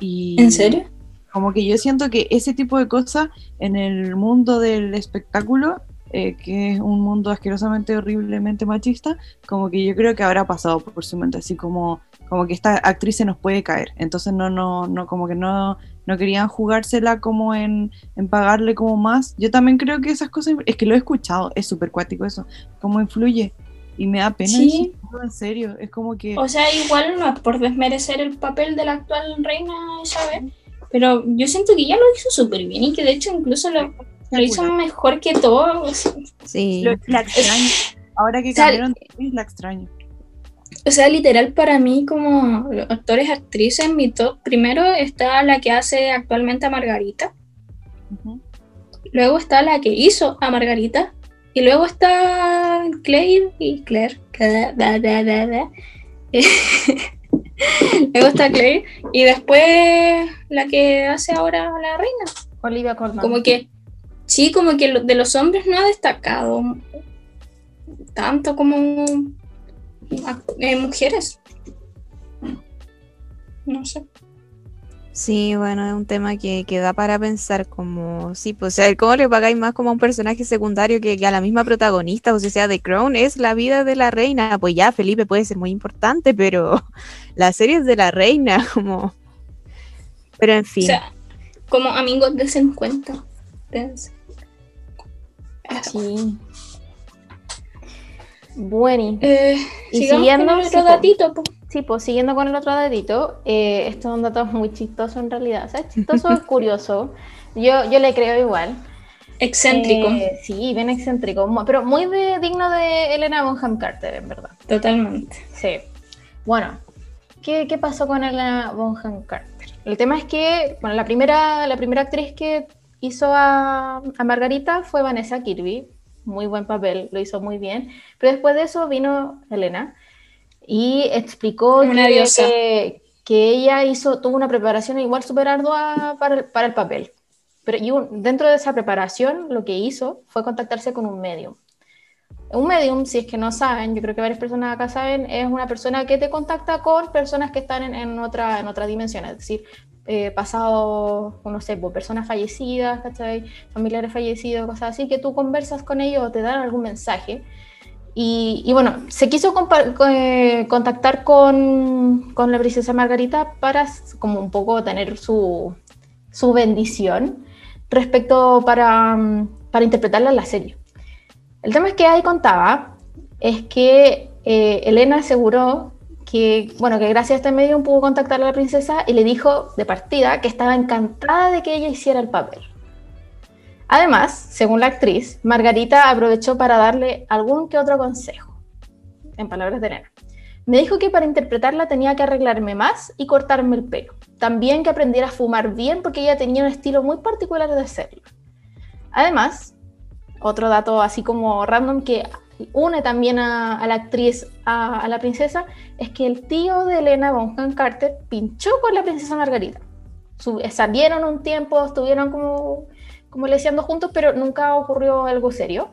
y ¿en serio? Como que yo siento que ese tipo de cosas en el mundo del espectáculo, eh, que es un mundo asquerosamente, horriblemente machista, como que yo creo que habrá pasado por su mente, así como, como que esta actriz se nos puede caer. Entonces no, no, no, como que no, no querían jugársela como en, en pagarle como más. Yo también creo que esas cosas, es que lo he escuchado, es súper cuático eso, cómo influye. Y me da pena Sí. decirlo, en serio, es como que... O sea, igual no es por desmerecer el papel de la actual reina Isabel, pero yo siento que ya lo hizo súper bien y que de hecho incluso lo, lo hizo mejor que todo. Sí. Lo- la extraño. Ahora que O sea, cambiaron de actriz, la extraño. O sea, literal para mí como los actores, actrices, en mi top primero está la que hace actualmente a Margarita, luego está la que hizo a Margarita y luego está Claire y Claire. Luego está Claire y después la que hace ahora la reina. Olivia Colman. Como que, sí, como que de los hombres no ha destacado tanto como eh, mujeres. No sé. Sí, bueno, es un tema que, que da para pensar como, sí, pues, o sea, ¿cómo le pagáis más como a un personaje secundario que, que a la misma protagonista? O sea, The Crown es la vida de la reina, pues ya, Felipe puede ser muy importante, pero la serie es de la reina, como... Pero en O fin, sea, como amigos cuenta. Dense. Sí. Bueno, Eh, Y siguiendo, con otro datito. po. Sí, pues siguiendo con el otro datito, eh, esto es un dato muy chistoso en realidad. O sea, es chistoso, es curioso. Yo, yo le creo igual. Excéntrico. Eh, sí, bien excéntrico, pero muy de- digno de Elena Bonham Carter, en verdad. Totalmente. Sí. Bueno, ¿qué, qué pasó con Elena Bonham Carter? El tema es que, bueno, la primera, la primera actriz que hizo a, a Margarita fue Vanessa Kirby. Muy buen papel, lo hizo muy bien. Pero después de eso vino Elena y explicó que, diosa. que, que ella hizo, tuvo una preparación igual súper ardua para el, para el papel. Pero y un- dentro de esa preparación, lo que hizo fue contactarse con un medium. Un medium, si es que no saben, yo creo que varias personas acá saben, es una persona que te contacta con personas que están en, en otra, en otra dimensión, es decir, eh, pasados, no sé, pues, personas fallecidas, ¿cachai? familiares fallecidos, cosas así, que tú conversas con ellos o te dan algún mensaje. Y, bueno, se quiso eh, contactar con, con la princesa Margarita para como un poco tener su, su bendición respecto para, mm, para interpretarla en la serie. El tema es que ahí contaba es que eh, Elena aseguró que, bueno, que gracias a este medium pudo contactar a la princesa y le dijo de partida que estaba encantada de que ella hiciera el papel. Además, según la actriz, Margarita aprovechó para darle algún que otro consejo, en palabras de Elena. Me dijo que para interpretarla tenía que arreglarme más y cortarme el pelo. También que aprendiera a fumar bien porque ella tenía un estilo muy particular de hacerlo. Además, otro dato así como random que une también a, la actriz a, a la princesa es que el tío de Elena Bonham Carter pinchó con la princesa Margarita. Su- salieron un tiempo, estuvieron como, como leseando juntos, pero nunca ocurrió algo serio.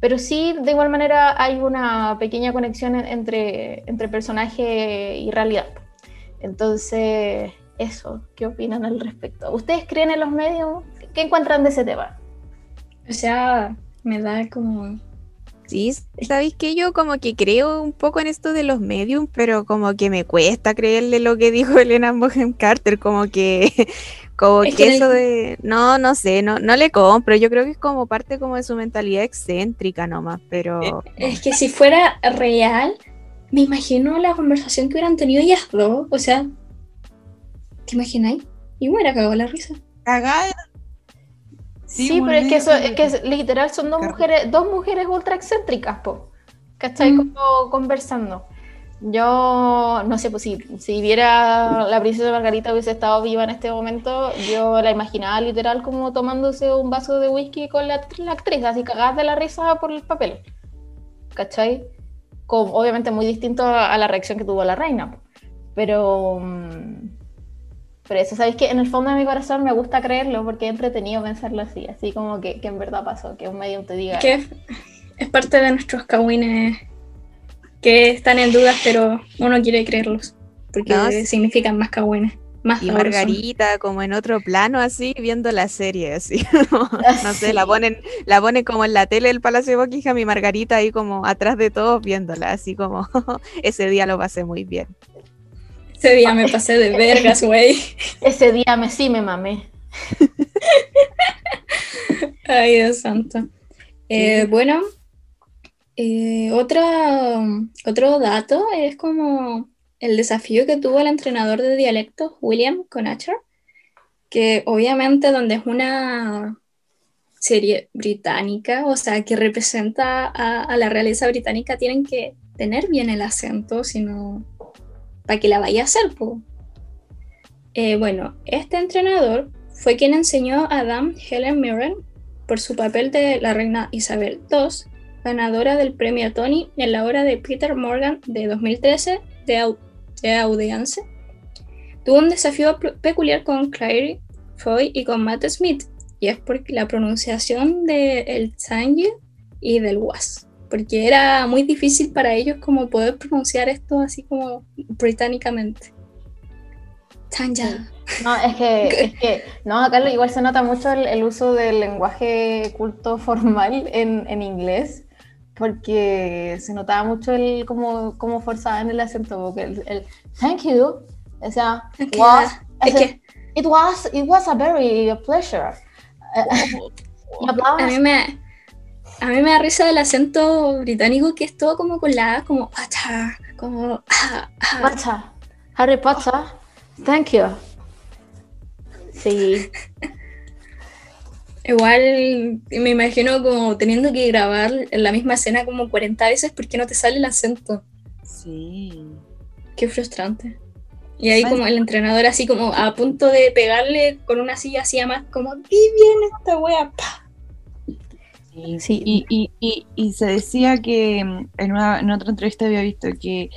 Pero sí, de igual manera, hay una pequeña conexión en- entre, entre personaje y realidad. Entonces, eso, ¿qué opinan al respecto? ¿Ustedes creen en los medios? ¿Qué encuentran de ese tema? O sea, me da como Sí, sabéis que yo como que creo un poco en esto de los medium, pero como que me cuesta creerle lo que dijo Elena Bohem Carter, como que como que, eso de no, no sé, no, no le compro, yo creo que es como parte como de su mentalidad excéntrica nomás, pero eh, es que si fuera real, me imagino la conversación que hubieran tenido ellas dos, o sea, ¿te imagináis? Y me hubiera cagado la risa. Cagada Sí, pero es que eso, es que literal son dos mujeres, dos mujeres ultra excéntricas, po. ¿Cachai? Mm. Como conversando. Yo no sé, pues si, si viera la princesa Margarita hubiese estado viva en este momento, yo la imaginaba literal como tomándose un vaso de whisky con la, actriz, así cagada de la risa por el papel. ¿Cachai? Como, obviamente muy distinto a, la reacción que tuvo la reina. Pero. Mm, pero eso, ¿sabéis que En el fondo de mi corazón me gusta creerlo porque he entretenido pensarlo así, así como que, que en verdad pasó, que un medio te diga. Que es parte de nuestros cagüines que están en dudas, pero uno quiere creerlos, porque significan más cagüines. Más y Margarita como en otro plano así viendo la serie así no sé la ponen la ponen como en la tele del Palacio de Buckingham y Margarita ahí como atrás de todos viéndola así como ese día lo pasé muy bien ese día me pasé de vergas, güey. Ese día me sí me mamé. Ay, Dios santo. Eh, bueno, eh, otro dato es como el desafío que tuvo el entrenador de dialectos, William Conacher, que obviamente donde es una serie británica, o sea, que representa a, la realeza británica, tienen que tener bien el acento, sino para que la vaya a hacer. Eh, bueno, este entrenador fue quien enseñó a Dame Helen Mirren por su papel de la reina Isabel II, ganadora del premio Tony en la obra de Peter Morgan de 2013 de, Audience. Tuvo un desafío peculiar con Clary Foy y con Matt Smith, y es por la pronunciación del el y del was porque era muy difícil para ellos como poder pronunciar esto así como británicamente. Tanja. No, es que, es que, no, acá igual se nota mucho el, uso del lenguaje culto formal en, en, inglés, porque se notaba mucho el como, como forzaba en el acento, porque el, thank you, o sea, was, it, was, it was a very pleasure. a mí me, a mí me da risa el acento británico que es todo como con la como Potter, como ah, ah. Harry Potter, thank you. Sí. Igual me imagino como teniendo que grabar la misma escena como 40 veces porque no te sale el acento. Sí. Qué frustrante. Y ahí como el entrenador así como a punto de pegarle con una silla así a más como, di bien esta wea, pa Sí, y, y, y, se decía que en, una, en otra entrevista había visto que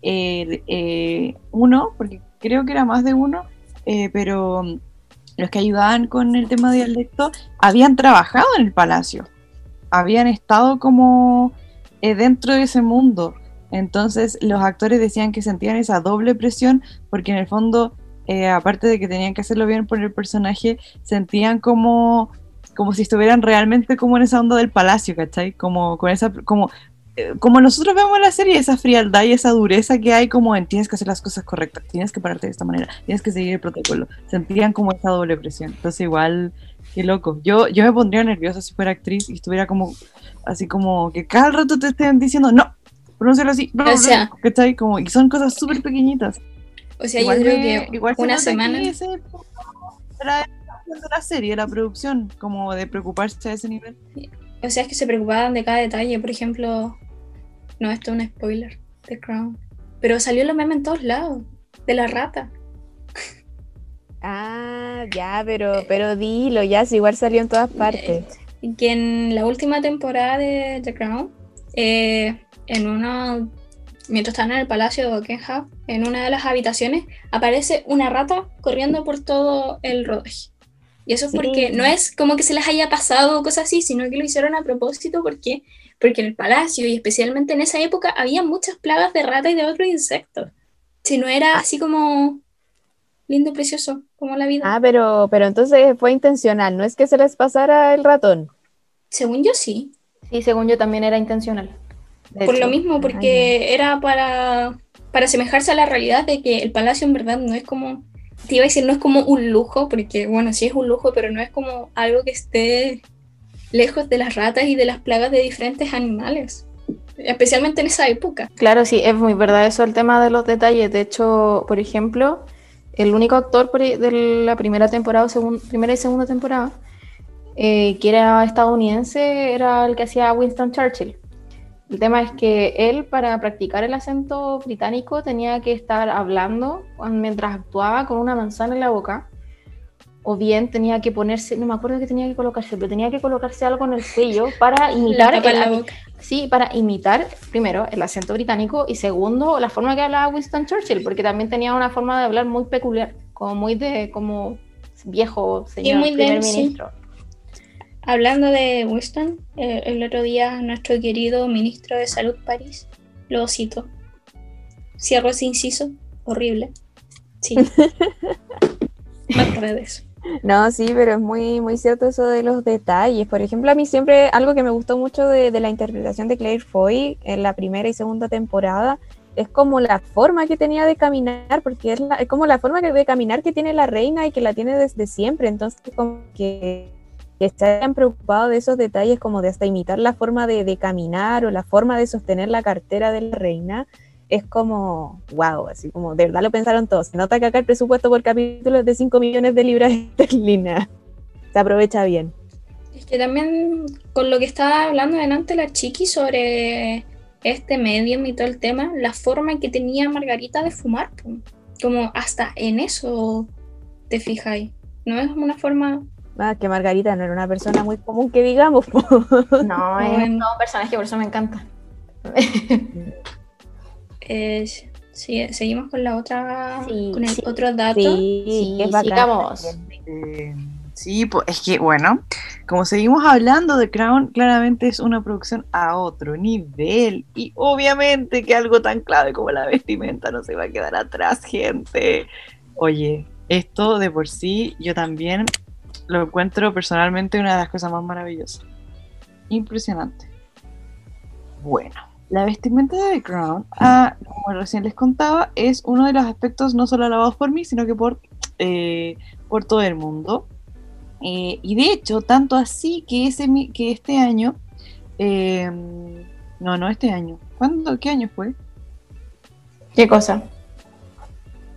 eh, uno, porque creo que era más de uno, eh, pero los que ayudaban con el tema de dialecto habían trabajado en el palacio, habían estado como eh, dentro de ese mundo. Entonces los actores decían que sentían esa doble presión porque en el fondo, aparte de que tenían que hacerlo bien por el personaje, sentían como como si estuvieran realmente como en esa onda del palacio, ¿cachai? Como con esa, como, eh, como nosotros vemos en la serie, esa frialdad y esa dureza que hay como en tienes que hacer las cosas correctas, tienes que pararte de esta manera, tienes que seguir el protocolo. Sentían como esa doble presión. Entonces igual, qué loco. Yo, yo me pondría nerviosa si fuera actriz y estuviera como, así como que cada rato te estén diciendo, no, pronúncialo así, no, o sea, ¿cachai? Como, y son cosas súper pequeñitas. O sea, yo creo que igual una semana la serie, la producción, como de preocuparse a ese nivel. O sea, es que se preocupaban de cada detalle. Por ejemplo, no, esto es un spoiler, The Crown. Pero salió la meme en todos lados, de la rata. Ah, ya, pero, pero dilo, ya, si igual salió en todas partes. Que en la última temporada de The Crown, eh, en una mientras están en el palacio de Buckingham, en una de las habitaciones, aparece una rata corriendo por todo el rodaje. Y eso es porque no es como que se les haya pasado o cosas así, sino que lo hicieron a propósito porque, porque en el palacio y especialmente en esa época había muchas plagas de rata y de otros insectos. Si no era así como lindo, precioso, como la vida. Ah, pero, pero entonces fue intencional, no es que se les pasara el ratón. Según yo sí. Sí, según yo también era intencional. De Por hecho. lo mismo, porque era para, para asemejarse a la realidad de que el palacio en verdad no es como, te iba a decir, no es como un lujo, porque bueno, sí es un lujo, pero no es como algo que esté lejos de las ratas y de las plagas de diferentes animales, especialmente en esa época. Claro, sí, es muy verdad eso el tema de los detalles. De hecho, por ejemplo, el único actor de la primera temporada, segun- primera y segunda temporada, eh, que era estadounidense, era el que hacía Winston Churchill. El tema es que él, para practicar el acento británico, tenía que estar hablando mientras actuaba con una manzana en la boca. O bien tenía que ponerse, no me acuerdo qué tenía que colocarse, pero tenía que colocarse algo en el cuello para imitar el. Sí, para imitar, primero, el acento británico y segundo, la forma que hablaba Winston Churchill, porque también tenía una forma de hablar muy peculiar, como muy de, como viejo señor muy de primer sí. ministro. Hablando de Winston, eh, el otro día nuestro querido ministro de Salud París lo citó. Cierro ese inciso, horrible. Sí. Me acordé de eso. No, sí, pero es muy, muy cierto eso de los detalles. Por ejemplo, a mí siempre algo que me gustó mucho de, la interpretación de Claire Foy en la primera y segunda temporada es como la forma que tenía de caminar, porque es, la- es como la forma de caminar que tiene la reina y que la tiene desde siempre. Entonces, como que, que se hayan preocupado de esos detalles, como de hasta imitar la forma de, de caminar o la forma de sostener la cartera de la reina, es como, wow, así como de verdad lo pensaron todos. Se nota que acá el presupuesto por capítulo es de 5 millones de libras esterlinas. Se aprovecha bien. Es que también con lo que estaba hablando delante la chiqui sobre este medium y todo el tema, la forma que tenía Margarita de fumar, como hasta en eso te fijáis. No es una forma Ah, que Margarita no era una persona muy común que digamos. po. No, es un personaje, por eso me encanta. Eh, sí, seguimos con la otra, Sí, con el sí. otro dato. Sí, es sigamos. Eh, sí, pues es que, bueno, como seguimos hablando de Crown, claramente es una producción a otro nivel. Y obviamente que algo tan clave como la vestimenta no se va a quedar atrás, gente. Oye, esto de por sí yo también lo encuentro personalmente una de las cosas más maravillosas. Impresionante. Bueno, la vestimenta de The Crown, ah, como recién les contaba, es uno de los aspectos no solo alabados por mí, sino que por, eh, por todo el mundo. Eh, y de hecho, tanto así que, ese, que este año, eh, no, no este año, ¿cuándo? ¿Qué año fue? ¿Qué cosa?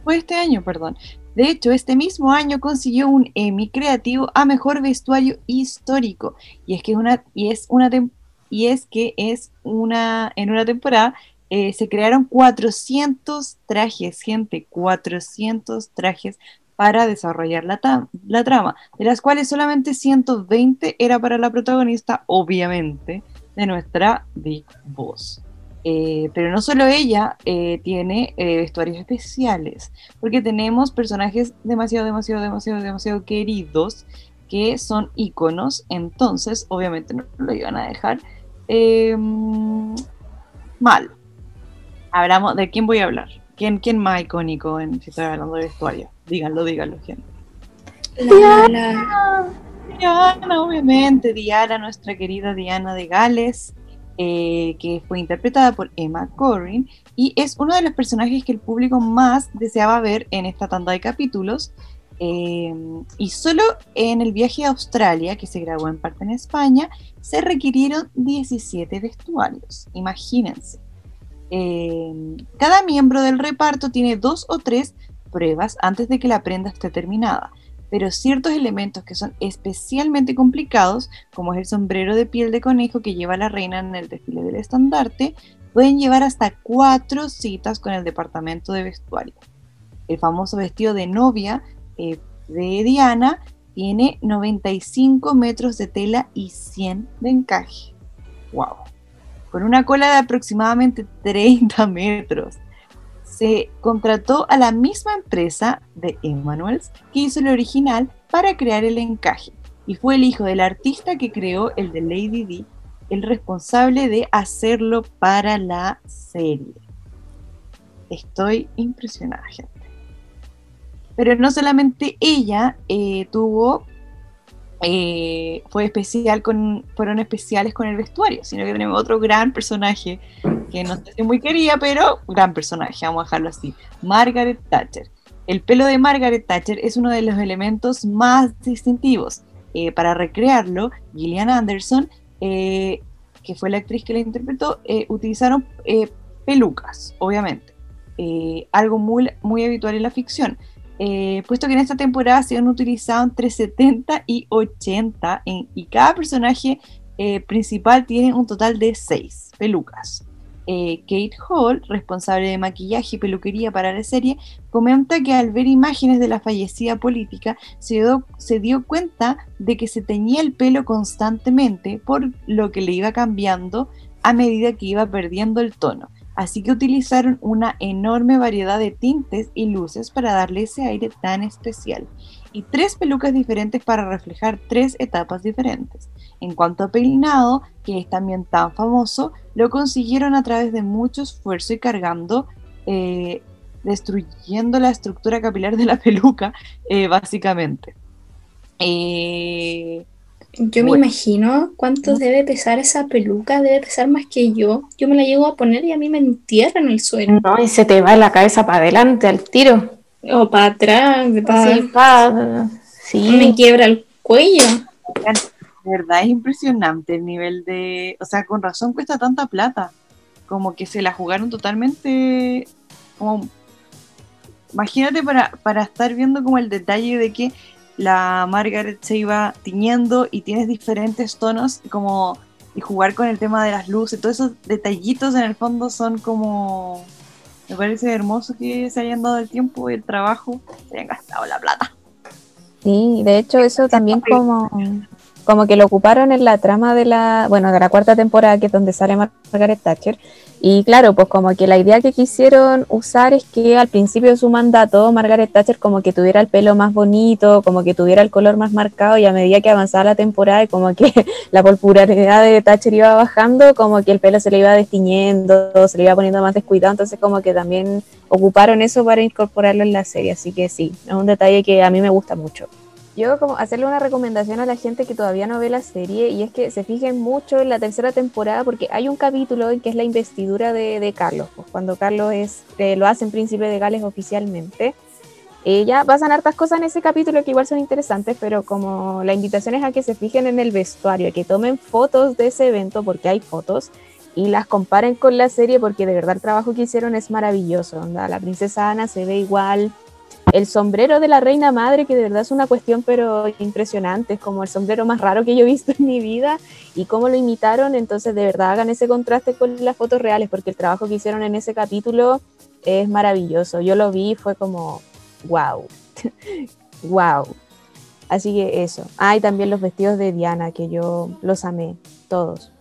Fue este año, perdón. De hecho, este mismo año consiguió un Emmy creativo a mejor vestuario histórico. Y es que es una, y es una tem- y es que es una, en una temporada eh, se crearon 400 trajes, gente, 400 trajes para desarrollar la, la trama, de las cuales solamente 120 era para la protagonista, obviamente, de nuestra Big Boss. Eh, pero no solo ella eh, tiene vestuarios especiales, porque tenemos personajes demasiado, demasiado, demasiado, demasiado queridos que son íconos, entonces obviamente no lo iban a dejar eh, mal. Hablamos, ¿de quién voy a hablar? ¿Quién, quién más icónico en, si estoy hablando de vestuario? Díganlo, díganlo, gente. La- Diana, obviamente, Diana, nuestra querida Diana de Gales, eh, que fue interpretada por Emma Corrin y es uno de los personajes que el público más deseaba ver en esta tanda de capítulos. Eh, y solo en el viaje a Australia, que se grabó en parte en España, se requirieron 17 vestuarios. Imagínense. Eh, cada miembro del reparto tiene dos o tres pruebas antes de que la prenda esté terminada pero ciertos elementos que son especialmente complicados, como es el sombrero de piel de conejo que lleva la reina en el desfile del estandarte, pueden llevar hasta cuatro citas con el departamento de vestuario. El famoso vestido de novia eh, de Diana tiene 95 metros de tela y 100 de encaje. ¡Wow! Con una cola de aproximadamente 30 metros se contrató a la misma empresa de Emmanuels que hizo el original para crear el encaje y fue el hijo del artista que creó el de Lady D el responsable de hacerlo para la serie. Estoy impresionada, gente. Pero no solamente ella eh, tuvo eh, fue especial fueron especiales con el vestuario, sino que tenemos otro gran personaje que no sé si muy quería, pero gran personaje, vamos a dejarlo así, Margaret Thatcher. El pelo de Margaret Thatcher es uno de los elementos más distintivos. Eh, para recrearlo, Gillian Anderson, que fue la actriz que la interpretó, utilizaron pelucas, obviamente. algo muy, muy habitual en la ficción. Eh, puesto que en esta temporada se han utilizado entre 70 y 80 y cada personaje eh, principal tiene un total de 6 pelucas. Eh, Kate Hall, responsable de maquillaje y peluquería para la serie, comenta que al ver imágenes de la fallecida política se se dio cuenta de que se teñía el pelo constantemente, por lo que le iba cambiando a medida que iba perdiendo el tono así que utilizaron una enorme variedad de tintes y luces para darle ese aire tan especial, y tres pelucas diferentes para reflejar tres etapas diferentes. En cuanto a peinado, que es también tan famoso, lo consiguieron a través de mucho esfuerzo y cargando, eh, destruyendo la estructura capilar de la peluca, eh, básicamente. Eh, yo me imagino cuánto debe pesar esa peluca, debe pesar más que yo. Yo me la llego a poner y a mí me entierra en el suelo. No, y se te va la cabeza para adelante al tiro. O para atrás, para... Sí, Me quiebra el cuello. De verdad es impresionante el nivel de... O sea, con razón cuesta tanta plata. Como que se la jugaron totalmente... Como... Imagínate para, para estar viendo como el detalle de que la Margaret se iba tiñendo y tienes diferentes tonos como y jugar con el tema de las luces, todos esos detallitos en el fondo son como me parece hermoso que se hayan dado el tiempo y el trabajo, se hayan gastado la plata. Sí, de hecho eso también como como que lo ocuparon en la trama de la, bueno, de la cuarta temporada, que es donde sale Margaret Thatcher. Y claro, pues como que la idea que quisieron usar es que al principio de su mandato, Margaret Thatcher como que tuviera el pelo más bonito, como que tuviera el color más marcado, y a medida que avanzaba la temporada y como que la popularidad de Thatcher iba bajando, como que el pelo se le iba destiñendo, se le iba poniendo más descuidado, entonces como que también ocuparon eso para incorporarlo en la serie. Así que sí, es un detalle que a mí me gusta mucho yo como hacerle una recomendación a la gente que todavía no ve la serie y es que se fijen mucho en la tercera temporada porque hay un capítulo en que es la investidura de, Carlos, pues cuando Carlos es, eh, lo hacen príncipe de Gales oficialmente. Eh, ya pasan hartas cosas en ese capítulo que igual son interesantes, pero como la invitación es a que se fijen en el vestuario, que tomen fotos de ese evento porque hay fotos y las comparen con la serie porque de verdad el trabajo que hicieron es maravilloso. La princesa Ana se ve igual, el sombrero de la reina madre, que de verdad es una cuestión pero impresionante, es como el sombrero más raro que yo he visto en mi vida y cómo lo imitaron, entonces de verdad hagan ese contraste con las fotos reales, porque el trabajo que hicieron en ese capítulo es maravilloso. Yo lo vi fue como, wow, wow. Así que eso. Ah, y también los vestidos de Diana, que yo los amé, todos.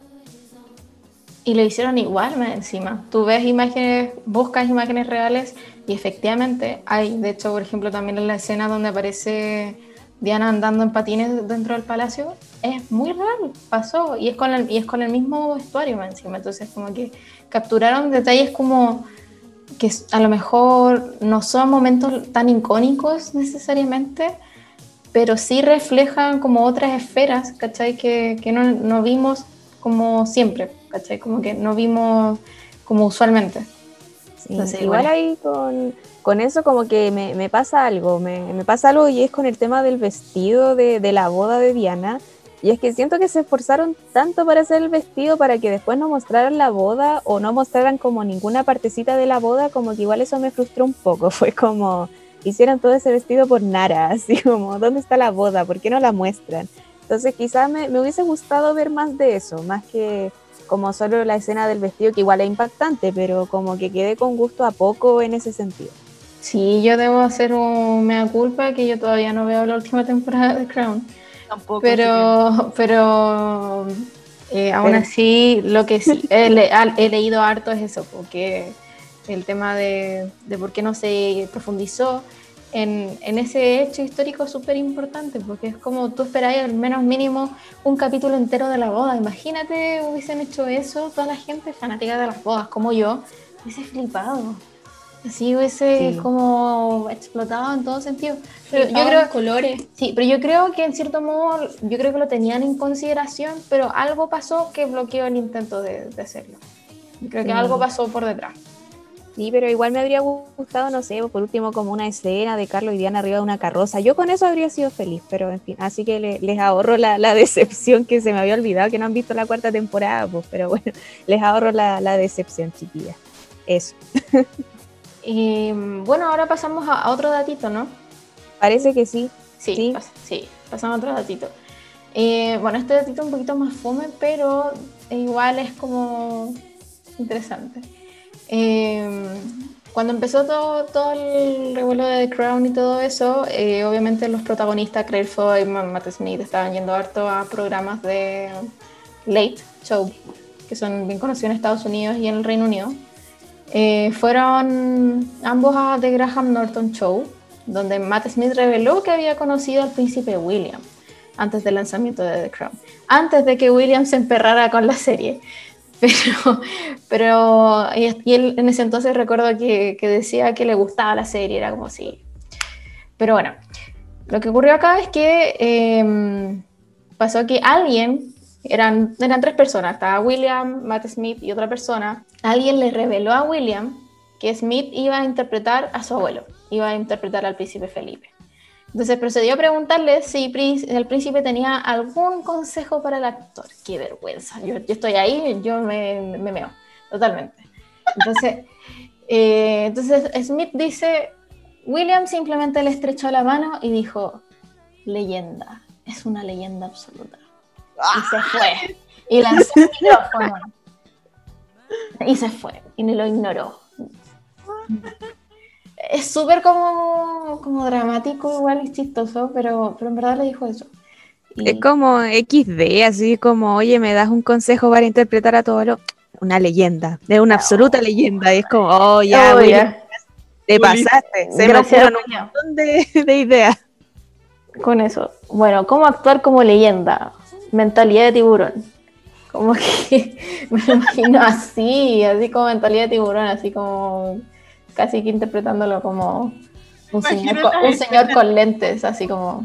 Y lo hicieron igual encima. Tú ves imágenes, buscas imágenes reales y efectivamente hay, de hecho, por ejemplo, también en la escena donde aparece Diana andando en patines dentro del palacio, es muy real, pasó, y es con el, y es con el mismo vestuario encima, entonces como que capturaron detalles como que a lo mejor no son momentos tan icónicos necesariamente, pero sí reflejan como otras esferas, ¿cachai? Que, que no, no vimos como siempre, ¿cachai? Como que no vimos como usualmente igual ahí con, eso como que me, pasa algo, me, pasa algo y es con el tema del vestido de, la boda de Diana. Y es que siento que se esforzaron tanto para hacer el vestido para que después no mostraran la boda o no mostraran como ninguna partecita de la boda, como que igual eso me frustró un poco. Fue como, hicieron todo ese vestido por Nara, así como, ¿dónde está la boda? ¿Por qué no la muestran? Entonces quizás me, me hubiese gustado ver más de eso, más que como solo la escena del vestido, que igual es impactante, pero como que quedé con gusto a poco en ese sentido. Sí, yo debo hacer un mea culpa que yo todavía no veo la última temporada de Crown. Tampoco. Pero, pero eh, aún así, lo que sí he, leído harto es eso, porque el tema de, de por qué no se profundizó en, ese hecho histórico súper importante, porque es como tú esperáis al menos mínimo un capítulo entero de la boda. Imagínate hubiesen hecho eso toda la gente fanática de las bodas, como yo, hubiese flipado. Sí, hubiese Sí. como explotado en todo sentido. Pero yo creo, colores. sí, pero yo creo que en cierto modo, yo creo que lo tenían en consideración, pero algo pasó que bloqueó el intento de, de hacerlo. Yo creo que Sí. algo pasó por detrás. Sí, pero igual me habría gustado, no sé, por último como una escena de Carlos y Diana arriba de una carroza. Yo con eso habría sido feliz, pero en fin, así que le- les ahorro la, la decepción que se me había olvidado que no han visto la cuarta temporada, pues, pero bueno, les ahorro la, la decepción, chiquillas. Eso. Bueno, ahora pasamos a, a otro datito, ¿no? Parece que sí. Sí, Sí. pas- sí, pasamos a otro datito. Eh, bueno, este datito es un poquito más fome, pero igual es como interesante. Eh, cuando empezó todo, todo el revuelo de The Crown y todo eso, eh, obviamente los protagonistas, Claire Foy y Matt Smith, estaban yendo harto a programas de late show, que son bien conocidos en Estados Unidos y en el Reino Unido. Eh, fueron ambos a The Graham Norton Show, donde Matt Smith reveló que había conocido al príncipe William antes del lanzamiento de The Crown, antes de que William se emperrara con la serie. Pero, pero y él en ese entonces recuerdo que, que decía que le gustaba la serie, era como sí. Pero bueno, lo que ocurrió acá es que eh, pasó que alguien, eran, eran tres personas, estaba William, Matt Smith y otra persona, alguien le reveló a William que Smith iba a interpretar a su abuelo, iba a interpretar al príncipe Felipe. Entonces procedió a preguntarle si el príncipe tenía algún consejo para el actor. Qué vergüenza, yo, yo estoy ahí, yo me, me meo, totalmente. Entonces, eh, entonces Smith dice, William simplemente le estrechó la mano y dijo, leyenda, es una leyenda absoluta. Y se fue. Y lanzó el micrófono. Y se fue. Y lo ignoró. Es súper como, como dramático, igual es chistoso, pero, pero en verdad le dijo eso. Y- Es como XD, así como, oye, me das un consejo para interpretar a todo lo... Una leyenda, de una absoluta leyenda. Y es como, oh, ya, Oh, ya. te pasaste. Se Gracias, me un montón de, de ideas. con eso. Bueno, ¿cómo actuar como leyenda? Mentalidad de tiburón. Como que me imagino así, así como mentalidad de tiburón, así como casi que interpretándolo como un señor, un señor con lentes, así como...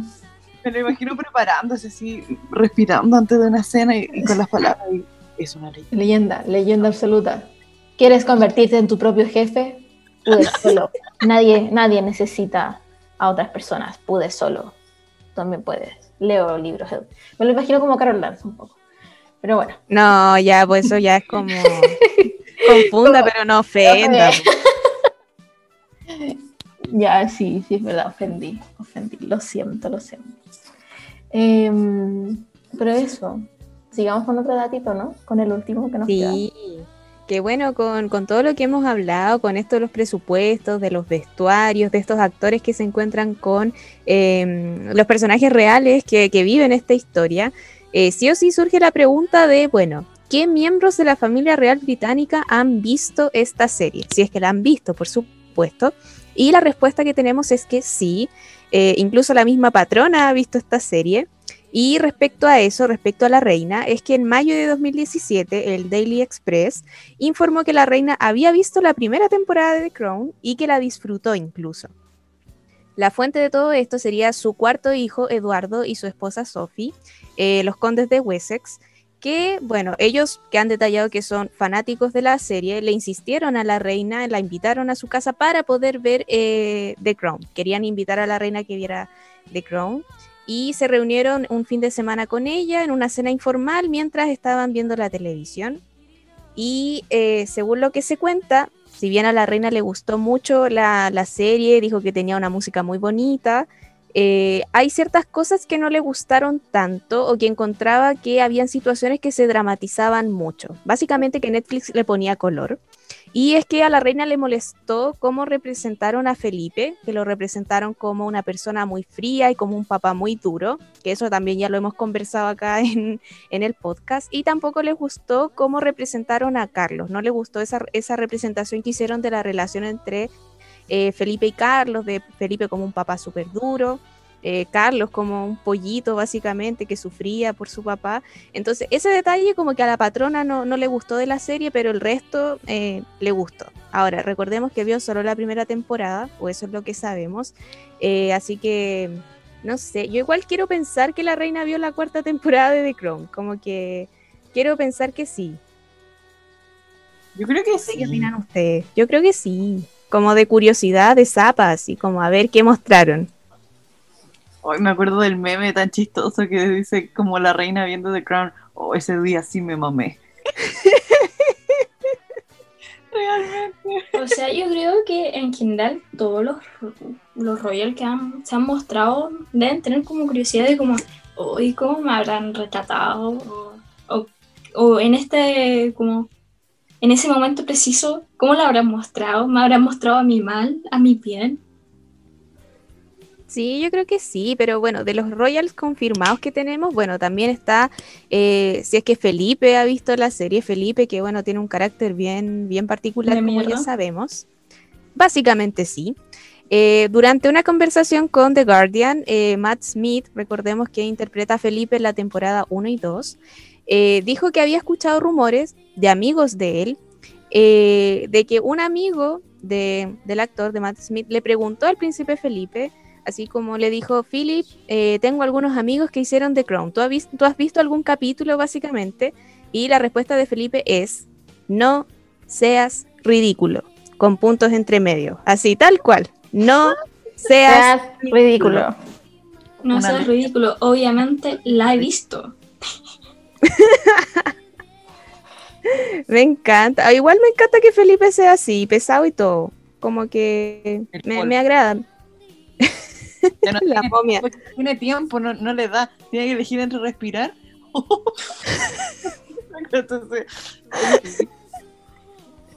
Me lo imagino preparándose así, respirando antes de una escena y, y con las palabras. y es una ley. Leyenda, leyenda absoluta. ¿Quieres convertirte en tu propio jefe? Puedes solo. Nadie, nadie necesita a otras personas. Puedes solo. También puedes. Leo libros. Me lo imagino como Carol Dance un poco. Pero bueno. No, ya, pues eso ya es como... Confunda, pero no ofenda. Ya, sí, sí, es verdad. Ofendí. Ofendí. Lo siento, lo siento. Em, pero eso. Sigamos con otro datito, ¿no? Con el último que nos queda. Sí, que bueno, con, con todo lo que hemos hablado, con esto de los presupuestos, de los vestuarios, de estos actores que se encuentran con eh, los personajes reales que, que viven esta historia, eh, sí o sí surge la pregunta de, bueno, ¿qué miembros de la familia real británica han visto esta serie? Si es que la han visto, por supuesto. Y la respuesta que tenemos es que sí, eh, incluso la misma patrona ha visto esta serie. Y respecto a eso, respecto a la reina, es que en mayo de 2017 el Daily Express informó que la reina había visto la primera temporada de The Crown y que la disfrutó incluso. La fuente de todo esto sería su cuarto hijo, Eduardo, y su esposa Sophie, eh, los condes de Wessex, que, bueno, ellos que han detallado que son fanáticos de la serie, le insistieron a la reina, la invitaron a su casa para poder ver eh, The Crown. Querían invitar a la reina que viera The Crown y se reunieron un fin de semana con ella en una cena informal mientras estaban viendo la televisión. Y eh, según lo que se cuenta, si bien a la reina le gustó mucho la, la serie, dijo que tenía una música muy bonita, eh, hay ciertas cosas que no le gustaron tanto o que encontraba que habían situaciones que se dramatizaban mucho. Básicamente que Netflix le ponía color. Y es que a la reina le molestó cómo representaron a Felipe, que lo representaron como una persona muy fría y como un papá muy duro, que eso también ya lo hemos conversado acá en, el podcast, y tampoco les gustó cómo representaron a Carlos, no le gustó esa, esa representación que hicieron de la relación entre eh, Felipe y Carlos, de Felipe como un papá súper duro, eh, Carlos como un pollito básicamente que sufría por su papá. Entonces ese detalle como que a la patrona no, no le gustó de la serie, pero el resto eh, le gustó. Ahora, recordemos que vio solo la primera temporada, o eso es lo que sabemos. Eh, así que, no sé, yo igual quiero pensar que la reina vio la cuarta temporada de The Crown. Como que quiero pensar que sí. Yo creo que sí. sé ¿Qué opinan ustedes? Yo creo que sí. Como de curiosidad, de zapas, y como a ver qué mostraron. Hoy me acuerdo del meme tan chistoso que dice como la reina viendo The Crown. Oh, ese día sí me mamé. Realmente. O sea, yo creo que en general todos los, los Royal que han, se han mostrado deben tener como curiosidad de como, hoy cómo me habrán retratado, o, o- o en este, como, en ese momento preciso, cómo lo habrán mostrado, me habrán mostrado a mi mal, a mi bien. Sí, yo creo que sí, pero bueno, de los Royals confirmados que tenemos, bueno, también está, eh, si es que Felipe ha visto la serie, Felipe, que bueno, tiene un carácter bien, bien particular, como ya sabemos. Básicamente sí. Eh, durante una conversación con The Guardian, eh, Matt Smith, recordemos que interpreta a Felipe en la temporada 1 y 2, eh, dijo que había escuchado rumores de amigos de él, eh, de que un amigo de- del actor, de Matt Smith, le preguntó al príncipe Felipe, así como le dijo, Philip, eh, tengo algunos amigos que hicieron The Crown, ¿Tú has, vis- ¿tú has visto algún capítulo básicamente? Y la respuesta de Felipe es, no seas ridículo, con puntos entre medio, así tal cual, no seas... Seas ridículo. No seas ridículo, obviamente la he visto. Me encanta, Ah, igual me encanta que Felipe sea así, pesado y todo, como que me, me agrada. No La tiene, momia. tiene tiempo, no, no le da. Tiene que elegir entre respirar. Entonces,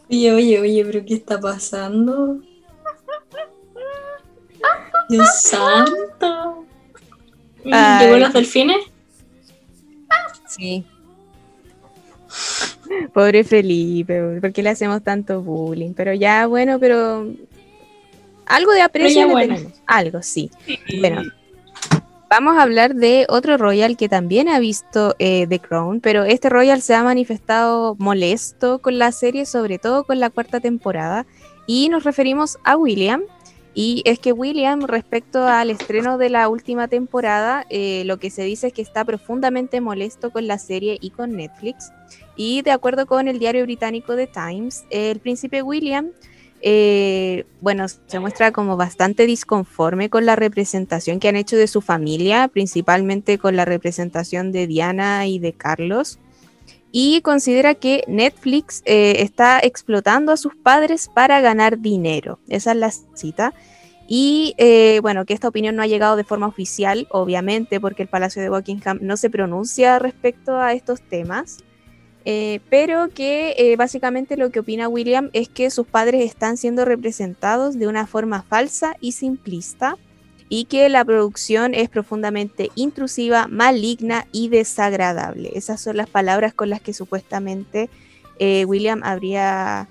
Oye, oye, oye, pero ¿qué está pasando? Dios santo. Ay. ¿Llegó los delfines? Sí. Pobre Felipe, ¿por qué le hacemos tanto bullying? Pero ya, bueno, pero algo de aprecio bueno. tenemos. Algo, sí. Bueno, vamos a hablar de otro Royal que también ha visto eh, The Crown, pero este Royal se ha manifestado molesto con la serie, sobre todo con la cuarta temporada, y nos referimos a William. Y es que William, respecto al estreno de la última temporada, eh, lo que se dice es que está profundamente molesto con la serie y con Netflix. Y de acuerdo con el diario británico The Times, el príncipe William eh, bueno, se muestra como bastante disconforme con la representación que han hecho de su familia, principalmente con la representación de Diana y de Carlos, y considera que Netflix eh, está explotando a sus padres para ganar dinero. Esa es la cita. Y eh, bueno, que esta opinión no ha llegado de forma oficial, obviamente, porque el Palacio de Buckingham no se pronuncia respecto a estos temas. Eh, pero que básicamente lo que opina William es que sus padres están siendo representados de una forma falsa y simplista y que la producción es profundamente intrusiva, maligna y desagradable. Esas son las palabras con las que supuestamente eh, William habría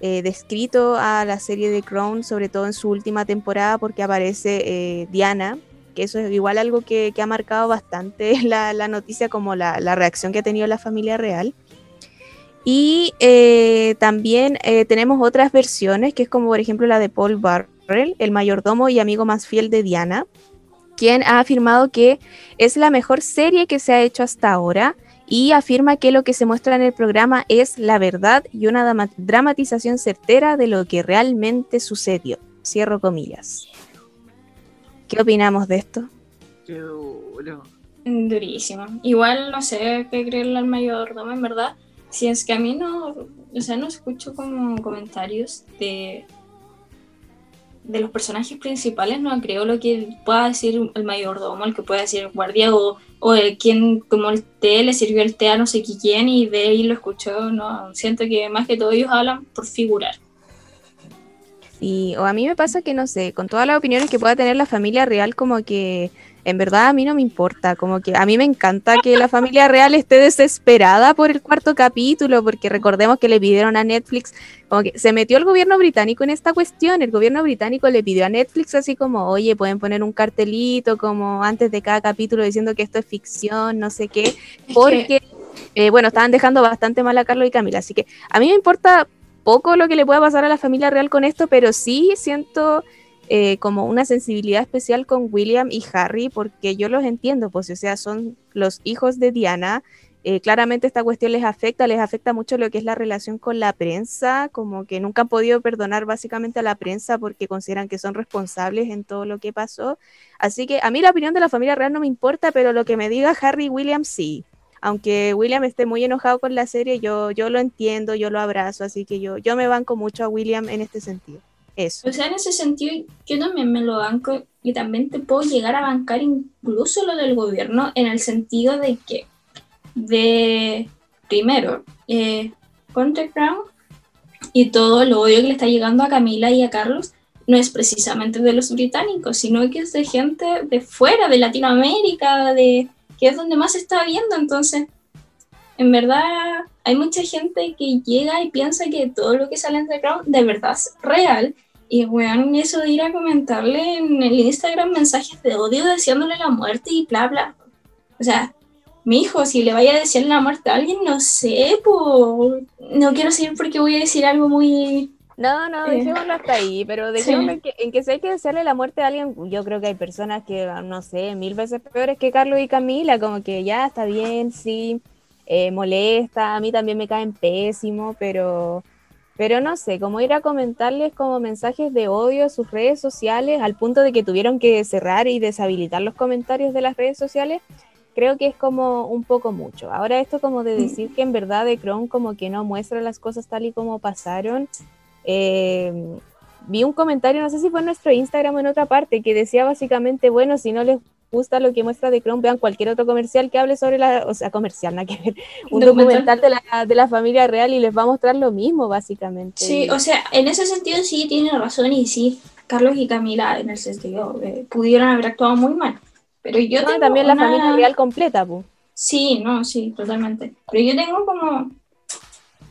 eh, descrito a la serie de Crown, sobre todo en su última temporada, porque aparece eh, Diana, que eso es igual algo que, ha marcado bastante la, noticia, como la, reacción que ha tenido la familia real. Y también tenemos otras versiones, que es como por ejemplo la de Paul El mayordomo y amigo más fiel de Diana, quien ha afirmado que es la mejor serie que se ha hecho hasta ahora y afirma que lo que se muestra en el programa es la verdad y una dramatización certera de lo que realmente sucedió. Cierro comillas. ¿Qué opinamos de esto? qué duro. Durísimo. Igual no sé qué creerle al mayordomo, en verdad. Si es que a mí no, o sea, no escucho como comentarios de, de los personajes principales, no creo lo que pueda decir el mayordomo, el que pueda decir el guardia o, o el quien tomó el té, le sirvió el té a no sé quién y de ahí lo escuchó, no, siento que más que todo ellos hablan por figurar. Y, o a mí me pasa que no sé, con todas las opiniones que pueda tener la familia real, como que en verdad a mí no me importa, como que a mí me encanta que la familia real esté desesperada por el cuarto capítulo, porque recordemos que le pidieron a Netflix, como que se metió el gobierno británico en esta cuestión, el gobierno británico le pidió a Netflix así como, oye, pueden poner un cartelito como antes de cada capítulo diciendo que esto es ficción, no sé qué, porque, eh, bueno, estaban dejando bastante mal a Carlos y Camila, así que a mí me importa poco lo que le pueda pasar a la familia real con esto, pero sí siento eh, como una sensibilidad especial con William y Harry, porque yo los entiendo, pues, o sea, son los hijos de Diana. Eh, claramente esta cuestión les afecta, les afecta mucho lo que es la relación con la prensa, como que nunca han podido perdonar básicamente a la prensa porque consideran que son responsables en todo lo que pasó. Así que a mí la opinión de la familia real no me importa, pero lo que me diga Harry y William sí aunque William esté muy enojado con la serie, yo, yo lo entiendo, yo lo abrazo, así que yo, yo me banco mucho a William en este sentido. O sea, en ese sentido, yo también me lo banco y también te puedo llegar a bancar incluso lo del gobierno en el sentido de que, de, primero, eh, Crown y todo lo odio que le está llegando a Camila y a Carlos no es precisamente de los británicos, sino que es de gente de fuera, de Latinoamérica, de, que es donde más se está viendo. Entonces, en verdad, hay mucha gente que llega y piensa que todo lo que sale en The Crown de verdad es real. Y weón, eso de ir a comentarle en el Instagram mensajes de odio deseándole la muerte y bla, bla. O sea, mi hijo, si le vaya a decir la muerte a alguien, no sé, pues. No quiero decir porque voy a decir algo muy no, no, eh, dejémoslo hasta ahí, pero dejémoslo en, que, en que si hay que desearle la muerte a alguien, yo creo que hay personas que, no sé, mil veces peores que Carlos y Camila, como que ya está bien, sí, eh, molesta, a mí también me caen pésimo, pero, pero no sé, como ir a comentarles como mensajes de odio a sus redes sociales, al punto de que tuvieron que cerrar y deshabilitar los comentarios de las redes sociales, creo que es como un poco mucho. Ahora esto como de mm. decir que en verdad de Chrome como que no muestra las cosas tal y como pasaron, eh, vi un comentario, no sé si fue en nuestro Instagram o en otra parte, que decía básicamente, bueno, si no les gusta lo que muestra de Chrome, vean cualquier otro comercial que hable sobre la, o sea, comercial, nada que ver, un documental, de, la, de la familia real y les va a mostrar lo mismo, básicamente. Sí, o sea, en ese sentido sí tiene razón y sí, Carlos y Camila, en el sentido, eh, pudieron haber actuado muy mal. Pero yo no, también la familia real completa, pues. Sí, no, sí, totalmente. Pero yo tengo como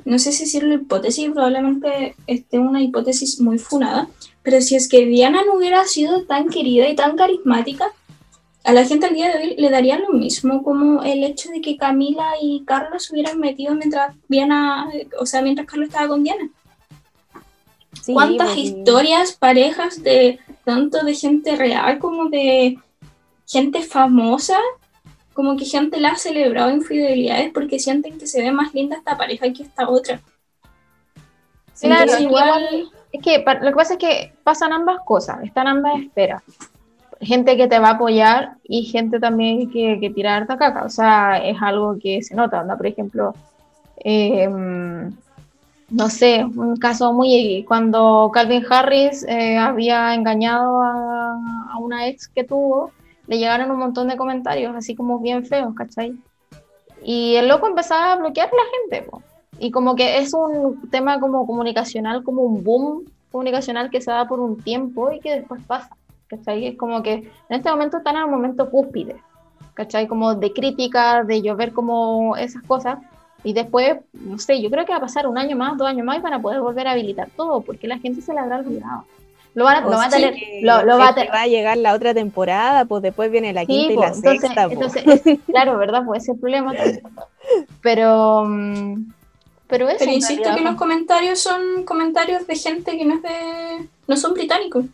no sé si decirlo hipótesis, probablemente esté una hipótesis muy funada, pero si es que Diana no hubiera sido tan querida y tan carismática, a la gente al día de hoy le daría lo mismo, como el hecho de que Camila y Carlos se hubieran metido mientras Diana, o sea, mientras Carlos estaba con Diana. ¿Cuántas historias, parejas de tanto de gente real como de gente famosa como que gente la ha celebrado infidelidades porque sienten que se ve más linda esta pareja que esta otra. claro, igual... Es que lo que pasa es que pasan ambas cosas, están ambas esperas. Gente que te va a apoyar y gente también que, que tira harta caca. O sea, es algo que se nota. Por ejemplo, em, no sé, un caso muy. Cuando Calvin Harris eh, había engañado a, a, una ex que tuvo, le llegaron un montón de comentarios, así como bien feos, ¿cachai? Y el loco empezaba a bloquear a la gente, y como que es un tema como comunicacional, como un boom comunicacional que se da por un tiempo y que después pasa, ¿cachai? Es como que en este momento están en un momento cúspide, ¿cachai? Como de crítica, de llover como esas cosas, y después, no sé, yo creo que va a pasar un año más, dos años más y van a poder volver a habilitar todo, porque la gente se le habrá olvidado. Lo, van a, tener. Lo, va, a llegar la otra temporada, pues después viene la quinta y la sexta. Entonces, claro, ¿verdad? Pues ese problema. Pero. Mm, pero, eso, pero insisto que los comentarios son comentarios de gente que no es de. no son británicos.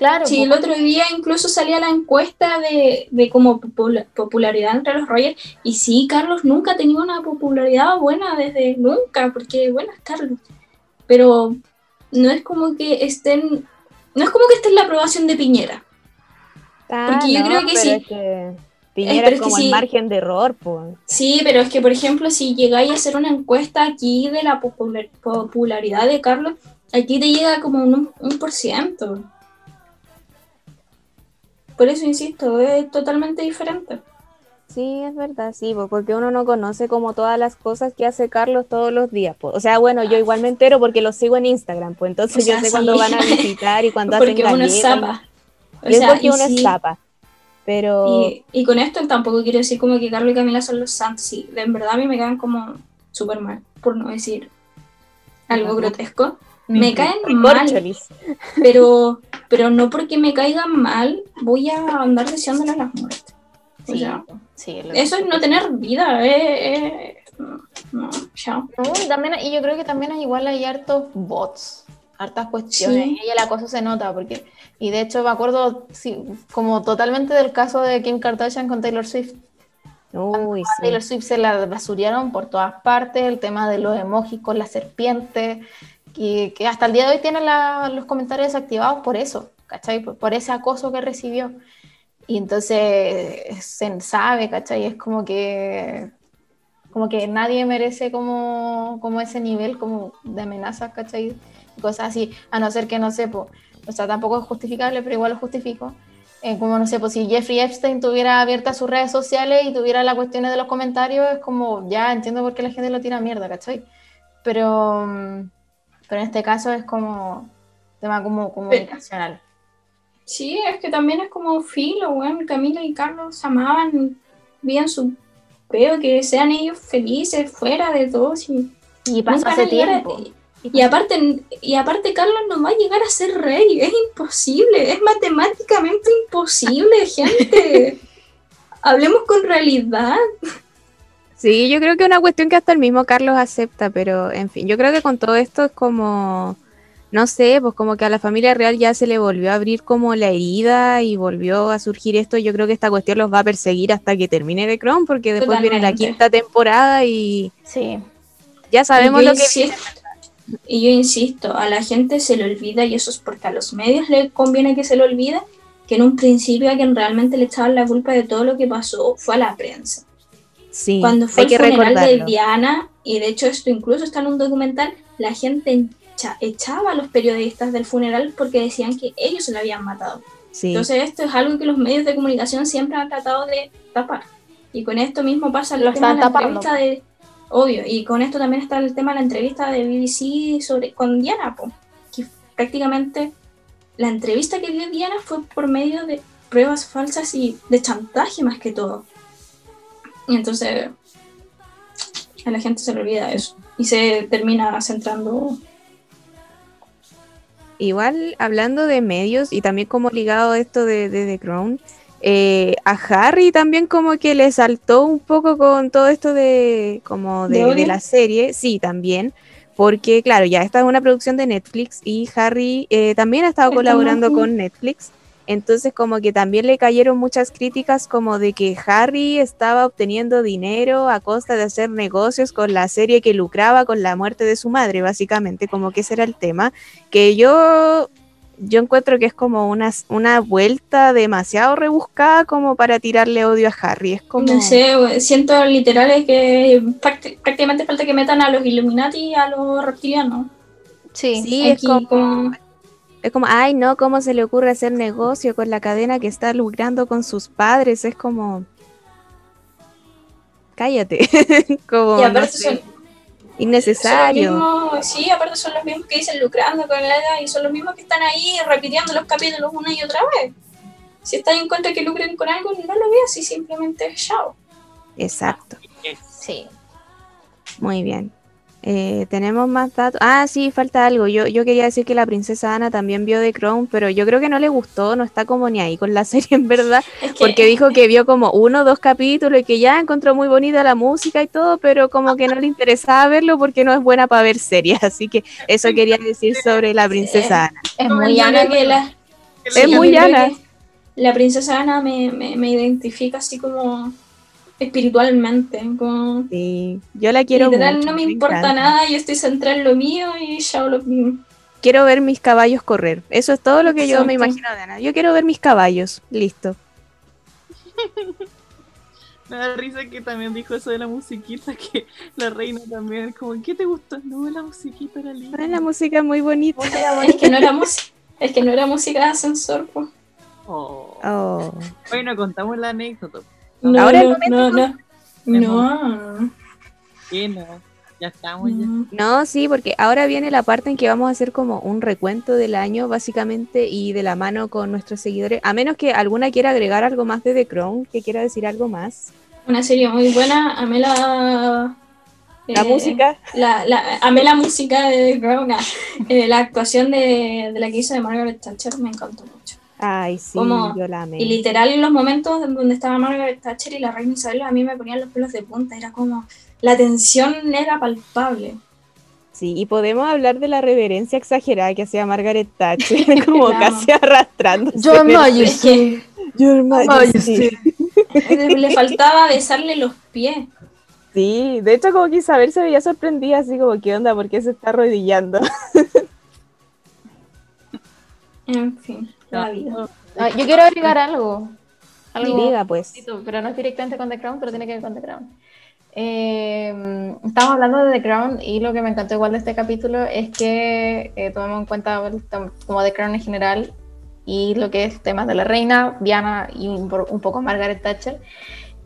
Claro. Sí, el otro día incluso salía la encuesta de, de como popularidad entre los Royals. Y sí, Carlos nunca ha tenido una popularidad buena desde nunca, porque bueno, es Carlos. Pero no es como que estén no es como que esté en la aprobación de Piñera. Ah, porque yo creo que sí. Piñera es, como el margen de error, pues. Sí, pero es que, por ejemplo, si llegáis a hacer una encuesta aquí de la popularidad de Carlos, aquí te llega como un, un por ciento. Por eso insisto, es totalmente diferente. Sí, es verdad, sí, porque uno no conoce como todas las cosas que hace Carlos todos los días. O sea, bueno, yo igual me entero porque lo sigo en Instagram, pues entonces yo sé cuando van a visitar y cuando hacen uno es zapa. es porque uno es zapa. Pero... Y, con esto tampoco quiero decir como que Carlos y Camila son los santos, sí, en verdad a mí me quedan como súper mal, por no decir algo grotesco. Me caen mal, pero, pero no porque me caigan mal voy a andar deseándole las muertes. Sí, eso es no tener vida. Eh, eh, No, chao. No, y, también, y yo creo que también hay, igual hay hartos bots, hartas cuestiones. Sí. Y el acoso se nota, porque. Y de hecho, me acuerdo sí, como totalmente del caso de Kim Kardashian con Taylor Swift. Uy, A sí. Taylor Swift se la basurearon por todas partes, el tema de los emojis con la serpiente, que, que hasta el día de hoy tiene la- los comentarios desactivados por eso, ¿cachai? Por, por ese acoso que recibió. Y entonces se sabe, ¿cachai? Es como que, como que nadie merece como, como ese nivel como de amenazas, ¿cachai? Y cosas así, a no ser que no sé, po, o sea, tampoco es justificable, pero igual lo justifico. Eh, como no sé, pues si Jeffrey Epstein tuviera abiertas sus redes sociales y tuviera las cuestiones de los comentarios, es como, ya entiendo por qué la gente lo tira a mierda, ¿cachai? Pero, mm, pero en este caso es como tema como comunicacional. Sí, es que también es como filo, weón. Camila y Carlos se amaban, vivían su peo, que sean ellos felices, fuera de todo. sí. Y pasó Nunca hace van a llegar a- tiempo. Y aparte, y aparte, Carlos no va a llegar a ser rey, es imposible, es matemáticamente imposible, gente. Hablemos con realidad. Sí, yo creo que es una cuestión que hasta el mismo Carlos acepta, pero en fin, yo creo que con todo esto es como, no sé, pues como que a la familia real ya se le volvió a abrir como la herida y volvió a surgir esto. Yo creo que esta cuestión los va a perseguir hasta que termine The Crown, porque después viene la quinta temporada y Sí. ya sabemos lo que y yo insisto, a la gente se le olvida, y eso es porque a los medios le conviene que se le olvide, que en un principio a quien realmente le echaban la culpa de todo lo que pasó fue a la prensa. Sí, Cuando fue hay el que funeral de. Diana, y de hecho esto incluso está en un documental, la gente echa- echaba a los periodistas del funeral porque decían que ellos se lo habían matado. Sí. Entonces esto es algo que los medios de comunicación siempre han tratado de tapar. Y con esto mismo pasa el Lo tema de la están tapando. entrevista de... Obvio, y con esto también está el tema de la entrevista de BBC sobre, con Diana, po, que prácticamente la entrevista que dio Diana fue por medio de pruebas falsas y de chantaje más que todo. Y entonces a la gente se le olvida eso y se termina centrando Igual hablando de medios y también como ligado a esto de, de The Crown, eh, a Harry también como que le saltó un poco con todo esto de como ¿De de, la serie, sí, también, porque claro, ya esta es una producción de Netflix y Harry eh, también ha estado colaborando con Netflix. Entonces como que también le cayeron muchas críticas como de que Harry estaba obteniendo dinero a costa de hacer negocios con la serie que lucraba con la muerte de su madre, básicamente, como que ese era el tema que yo, yo encuentro que es como una, una vuelta demasiado rebuscada como para tirarle odio a Harry. Es como... No sé, siento literales que prácti- prácticamente falta que metan a los Illuminati y a los reptilianos. Sí. Sí, es como- es como, ay, no, ¿cómo se le ocurre hacer negocio con la cadena que está lucrando con sus padres? Es como... Cállate. como, y no aparte sé, son, son innecesario. los mismos, sí, aparte son los mismos que dicen lucrando con la edad y son los mismos que están ahí repitiendo los capítulos una y otra vez. Si estás en contra de que lucren con algo, no lo veas y simplemente chao. Exacto. Sí. Muy bien. Eh, tenemos más datos. Ah, sí, falta algo. Yo, yo quería decir que la princesa Ana también vio The Crown, pero yo creo que no le gustó, no está como ni ahí con la serie en verdad, Es que, porque dijo que vio como uno o dos capítulos y que ya encontró muy bonita la música y todo, pero como que no le interesaba verlo porque no es buena para ver series. Así que eso quería decir sobre la princesa Ana. Es muy Ana. que la- Es Sí, muy Ana. que La princesa Ana me, me, me identifica así como espiritualmente. Como, Sí, yo la quiero literal, mucho, no me, me importa encanta. nada, yo estoy centrada en lo mío y chao lo mío. Quiero ver mis caballos correr. Eso es todo lo que yo me imagino de Ana. Yo quiero ver mis caballos. Listo. Me da risa que también dijo eso de la musiquita, que la reina también, como, ¿qué te gustó? No, la musiquita era linda. Ah, la música es muy bonita. Es que no era música, es que no era música de ascensor. Oh. Oh. Bueno, contamos la anécdota. No, Ahora el no, momento, no, no, no, ¿Qué no? Ya estamos ya. no. No, sí, porque ahora viene la parte en que vamos a hacer como un recuento del año, básicamente, y de la mano con nuestros seguidores. A menos que alguna quiera agregar algo más de The Crown, que quiera decir algo más. Una serie muy buena, amé la... La eh, música. La, la, amé la música de The Crown, ah, eh, la actuación de, de la que hizo de Margaret Thatcher me encantó mucho. Ay, sí, Como- yo la amé. Y literal en los momentos en donde estaba Margaret Thatcher y la reina Isabel, a mí me ponían los pelos de punta. Era como, la tensión era palpable. Sí, y podemos hablar de la reverencia exagerada que hacía Margaret Thatcher, como Claro. casi arrastrándose. Your Majesty. Your Majesty. Le faltaba besarle los pies. Sí, de hecho como que Isabel se veía sorprendida, así como, ¿qué onda? ¿Por qué se está arrodillando? En fin, la vida. Ah, yo quiero agregar algo. Algo Diga, pues. poquito, pero no es directamente con The Crown, pero tiene que ver con The Crown. Eh, estamos hablando de The Crown y lo que me encantó igual de este capítulo es que eh, tomamos en cuenta el como The Crown en general y lo que es temas de la reina, Diana y un, un poco Margaret Thatcher.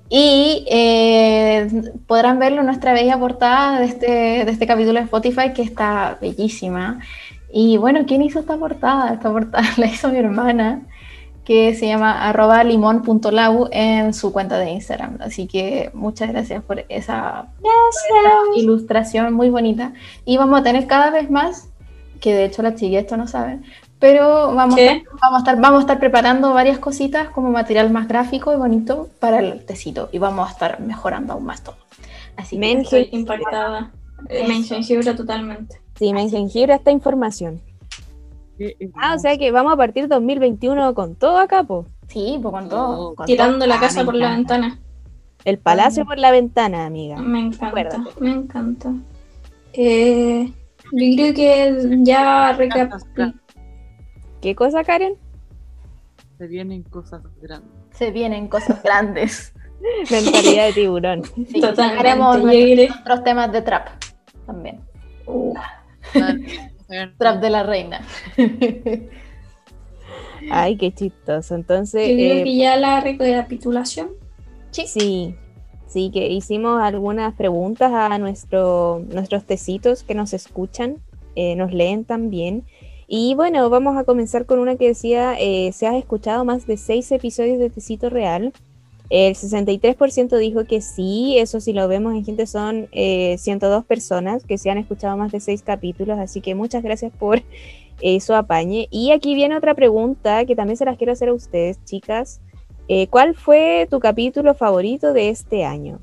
Y eh, podrán verlo en nuestra bella portada de este, de este capítulo de Spotify que está bellísima. Y bueno, ¿quién hizo esta portada? Esta portada la hizo mi hermana que se llama arroba limón.lau en su cuenta de Instagram. Así que muchas gracias por esa, ilustración muy bonita. Y vamos a tener cada vez más, que de hecho las chiquillas esto no saben, pero vamos a, estar, vamos, a estar, vamos a estar preparando varias cositas como material más gráfico y bonito para el tecito. Y vamos a estar mejorando aún más todo. Así que Estoy impactada. Me totalmente. Sí, me jengibre esta información. Ah, o sea que vamos a partir 2021 con todo acá, po. sí, pues con todo. con Tirando la casa por la ventana. El palacio por la ventana, amiga. Me encanta, Acuérdate. me encanta. Eh, yo creo que ya recapitulando. ¿Qué cosa, Karen? Se vienen cosas grandes. Se vienen cosas grandes. Mentalidad de tiburón. Sí, Totalmente, haremos nuestros, nuestros temas de trap también. Uh, Trap de la reina. Ay, qué chistoso. Entonces, yo creo eh, que ya la recapitulación. sí, sí, que hicimos algunas preguntas a nuestro, nuestros tecitos que nos escuchan, eh, nos leen también. Y bueno, vamos a comenzar con una que decía, eh, se has escuchado más de seis episodios de Tecito Real. El 63% dijo que sí, eso si lo vemos en gente son eh, 102 personas que se han escuchado más de seis capítulos, así que muchas gracias por eso apañe. Y aquí viene otra pregunta que también se las quiero hacer a ustedes, chicas. Eh, ¿Cuál fue tu capítulo favorito de este año?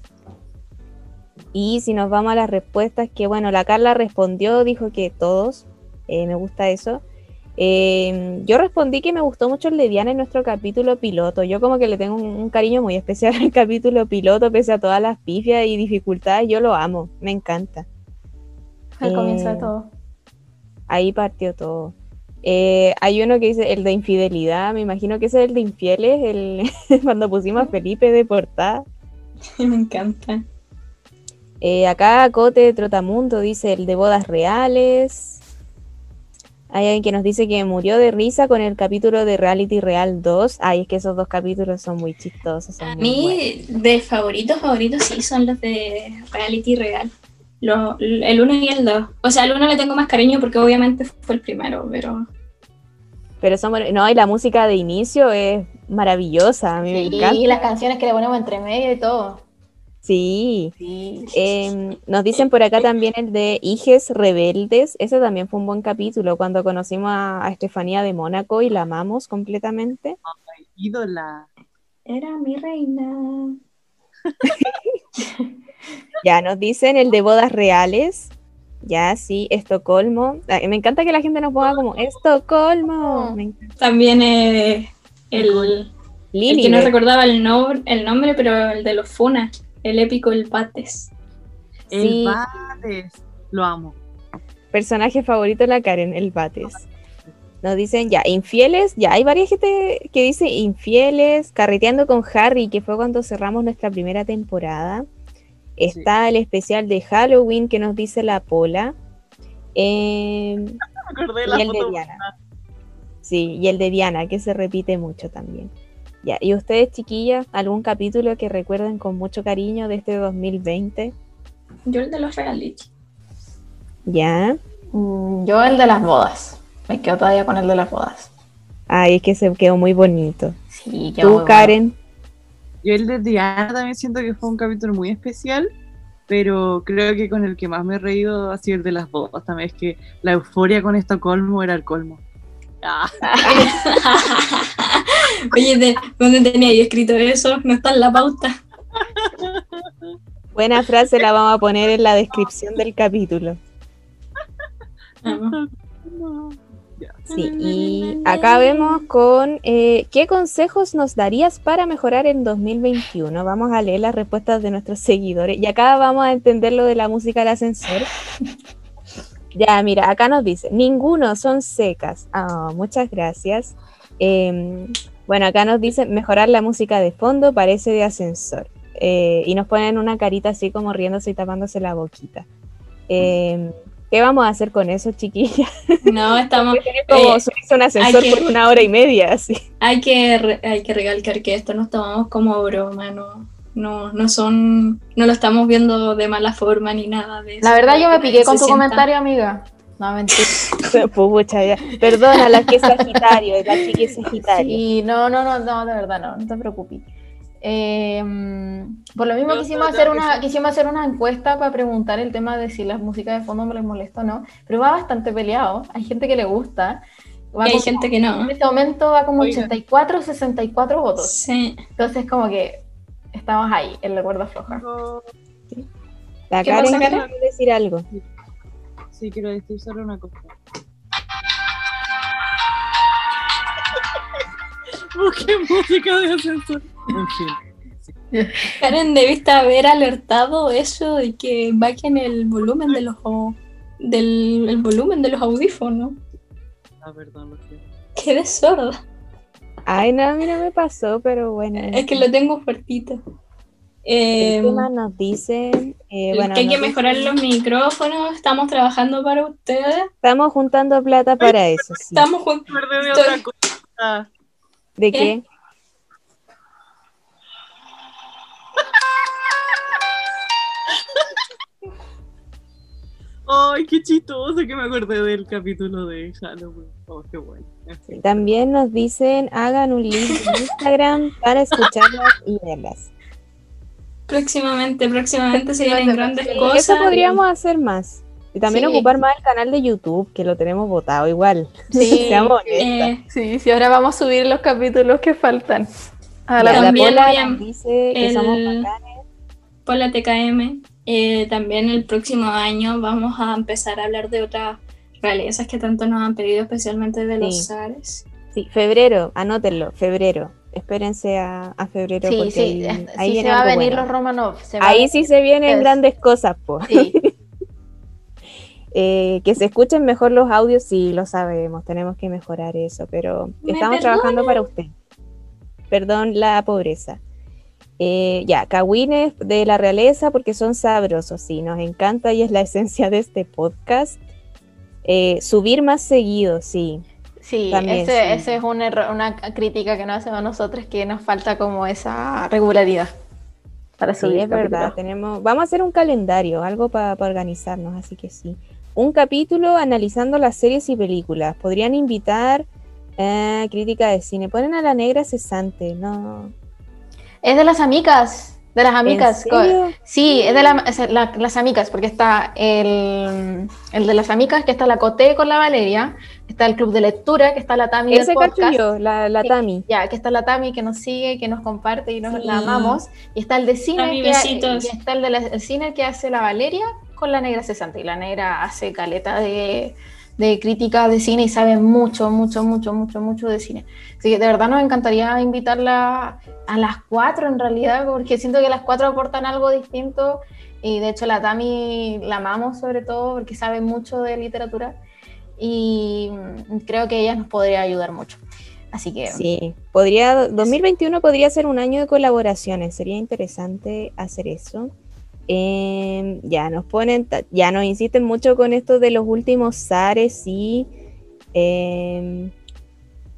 Y si nos vamos a las respuestas, que bueno, la Carla respondió, dijo que todos, eh, me gusta eso. Eh, yo respondí que me gustó mucho el de Diana en nuestro capítulo piloto. Yo como que le tengo un, un cariño muy especial al capítulo piloto, pese a todas las pifias y dificultades, yo lo amo, me encanta. Al comienzo de Eh, todo. Ahí partió todo. Eh, hay uno que dice el de infidelidad, me imagino que ese es el de infieles, el, cuando pusimos a Felipe de portada. Me encanta. Eh, acá Cote de Trotamundo dice el de bodas reales. Hay alguien que nos dice que murió de risa con el capítulo de Reality Real 2. Ay, es que esos dos capítulos son muy chistosos. son A muy buenos. mí, de favoritos, favoritos sí son los de Reality Real. Lo- el 1 y el 2. O sea, al 1 le tengo más cariño porque obviamente fue el primero, pero Pero son buenos. No, y la música de inicio es maravillosa. A mí me Sí, encanta. y las canciones que le ponemos entre medio y todo. Sí. Sí. Eh, nos dicen por acá también el de Hijes Rebeldes. Ese también fue un buen capítulo cuando conocimos a, a Estefanía de Mónaco y la amamos completamente. Ídola. era mi reina. Ya nos dicen el de bodas reales. Ya, sí, Estocolmo. Ay, Me encanta que la gente nos ponga como Estocolmo. También eh, el, que no ¿ves? recordaba el, no- el nombre, pero el de los Funas, el épico El Pates. El Sí. Bates. Lo amo. personaje favorito de la Karen, el Bates. Nos dicen ya, infieles, ya hay varias gente que dice infieles, carreteando con Harry, que fue cuando cerramos nuestra primera temporada. Está el especial de Halloween que nos dice la Pola. Eh, Me acordé de la y el de. Diana. Sí, y el de Diana, que se repite mucho también. Ya, ¿y ustedes, chiquillas, algún capítulo que recuerden con mucho cariño de este 2020? Yo el de los reality. Ya. Mm, Yo el de las bodas. Me quedo todavía con el de las bodas. Ay, es que se quedó muy bonito. Sí, quedó muy Tú, bueno. Karen. Yo el de Diana también siento que fue un capítulo muy especial, pero creo que con el que más me he reído ha sido el de las bodas. También es que la euforia con Estocolmo era el colmo. Ah, Oye, ¿de ¿dónde tenía yo escrito eso? No está en la pauta. Buena frase la vamos a poner en la descripción del capítulo. Sí, y acá vemos con eh, qué consejos nos darías para mejorar en 2021. Vamos a leer las respuestas de nuestros seguidores y acá vamos a entender lo de la música del ascensor. Ya, mira, acá nos dice, ninguno son secas. Ah, muchas gracias. Em, bueno, acá nos dice, mejorar la música de fondo parece de ascensor. Eh, y nos ponen una carita así como riéndose y tapándose la boquita. Em, ¿Qué vamos a hacer con eso, chiquilla? No, estamos. como eh, subirse un ascensor hay que- por una hora y media, así. hay, que re- hay que recalcar que esto nos tomamos como broma, no, no, no son. No lo estamos viendo de mala forma ni nada de eso. La verdad yo me piqué con tu sienta- comentario, amiga. No, mentira. Pucha, ya. Perdona, la que es Sagitario, la chiqui es Sagitario. Sí, no, no, no, no, de verdad no, no te preocupes. Eh, por lo mismo quisimos hacer, una, quisimos hacer una encuesta para preguntar el tema de si la música de fondo me les molesta o no, pero va bastante peleado, hay gente que le gusta. Va Y hay como- gente que no. En este momento va como Oigan. 84, 64 votos. Sí. Entonces como que estamos ahí, en la cuerda floja. La ¿Qué Karen pasa, Karen? quiere decir algo. Sí, quiero decir solo una cosa. Busqué música de ascensor. Karen, debiste haber alertado eso de que bajen el volumen de los del el volumen de los audífonos. Ah, perdón, lo siento. Quedé sorda. Ay, no, a mí no me pasó, pero bueno. Es que lo tengo fuertito. Eh, ¿Qué más nos dicen? Eh, bueno, que hay que mejorar dicen- los micrófonos. Estamos trabajando para ustedes. Estamos juntando plata para eso, sí. Estamos jun- Me acordé de Estoy- otra cosa. ¿De ¿Qué? qué? Ay, qué chistoso que me acordé del capítulo de Halloween. Oh, qué bueno. En fin. También nos dicen, hagan un link de Instagram para escucharlas y verlas. Próximamente, próximamente se vienen grandes Sí, cosas. Eso podríamos hacer más. Y también Sí. ocupar más el canal de YouTube, que lo tenemos votado igual. Sí. Eh, Sí, sí, ahora vamos a subir los capítulos que faltan. A la También Pola voy a- nos dice que el- somos bacanes. por la TKM. Eh, también el próximo año vamos a empezar a hablar de otras realezas que tanto nos han pedido, especialmente de los. Zares. Sí, febrero, anótenlo, febrero. Espérense a, a febrero Sí, porque sí, ahí, sí viene se va a venir bueno. los Romanov. se va a Ahí sí se vienen Es- grandes cosas, po. Sí, Eh, que se escuchen mejor los audios, sí, lo sabemos, tenemos que mejorar eso, pero ¿Me estamos trabajando para usted. Perdón la pobreza. Eh, ya, cagüines de la realeza porque son sabrosos, sí, nos encanta y es la esencia de este podcast. Eh, subir más seguido, sí. Sí, También, ese, sí. ese es un error- una crítica que nos hacemos a nosotros que nos falta como esa regularidad para Sí, subir. es verdad. Tenemos, vamos a hacer un calendario, algo para organizarnos, así que sí. Un capítulo analizando las series y películas. Podrían invitar eh, crítica de cine. Ponen a la negra cesante, ¿no? Es de las amigas, de las amigas. ¿En co- serio? Sí, es de la- es la- las amigas, porque está el, el de las amigas, que está la Coté con la Valeria, está el club de lectura, que está la Tami Ese del podcast. yo, la, la Sí, Tami. Ya, que está la Tami que nos sigue, que nos comparte y nos Sí. la amamos. Y está el de cine, Tami, que, y está el de la- el cine que hace la Valeria con la negra cesante. Y la negra hace caleta de, de críticas de cine y sabe mucho, mucho, mucho, mucho, mucho de cine. Así que de verdad nos encantaría invitarla a las cuatro en realidad, porque siento que las cuatro aportan algo distinto. Y de hecho la Tami la amamos sobre todo porque sabe mucho de literatura y creo que ella nos podría ayudar mucho. Así que Sí, podría, 2021 podría ser un año de colaboraciones, sería interesante hacer eso. Eh, ya nos ponen, ya nos insisten mucho con esto de los últimos zares, sí. Eh,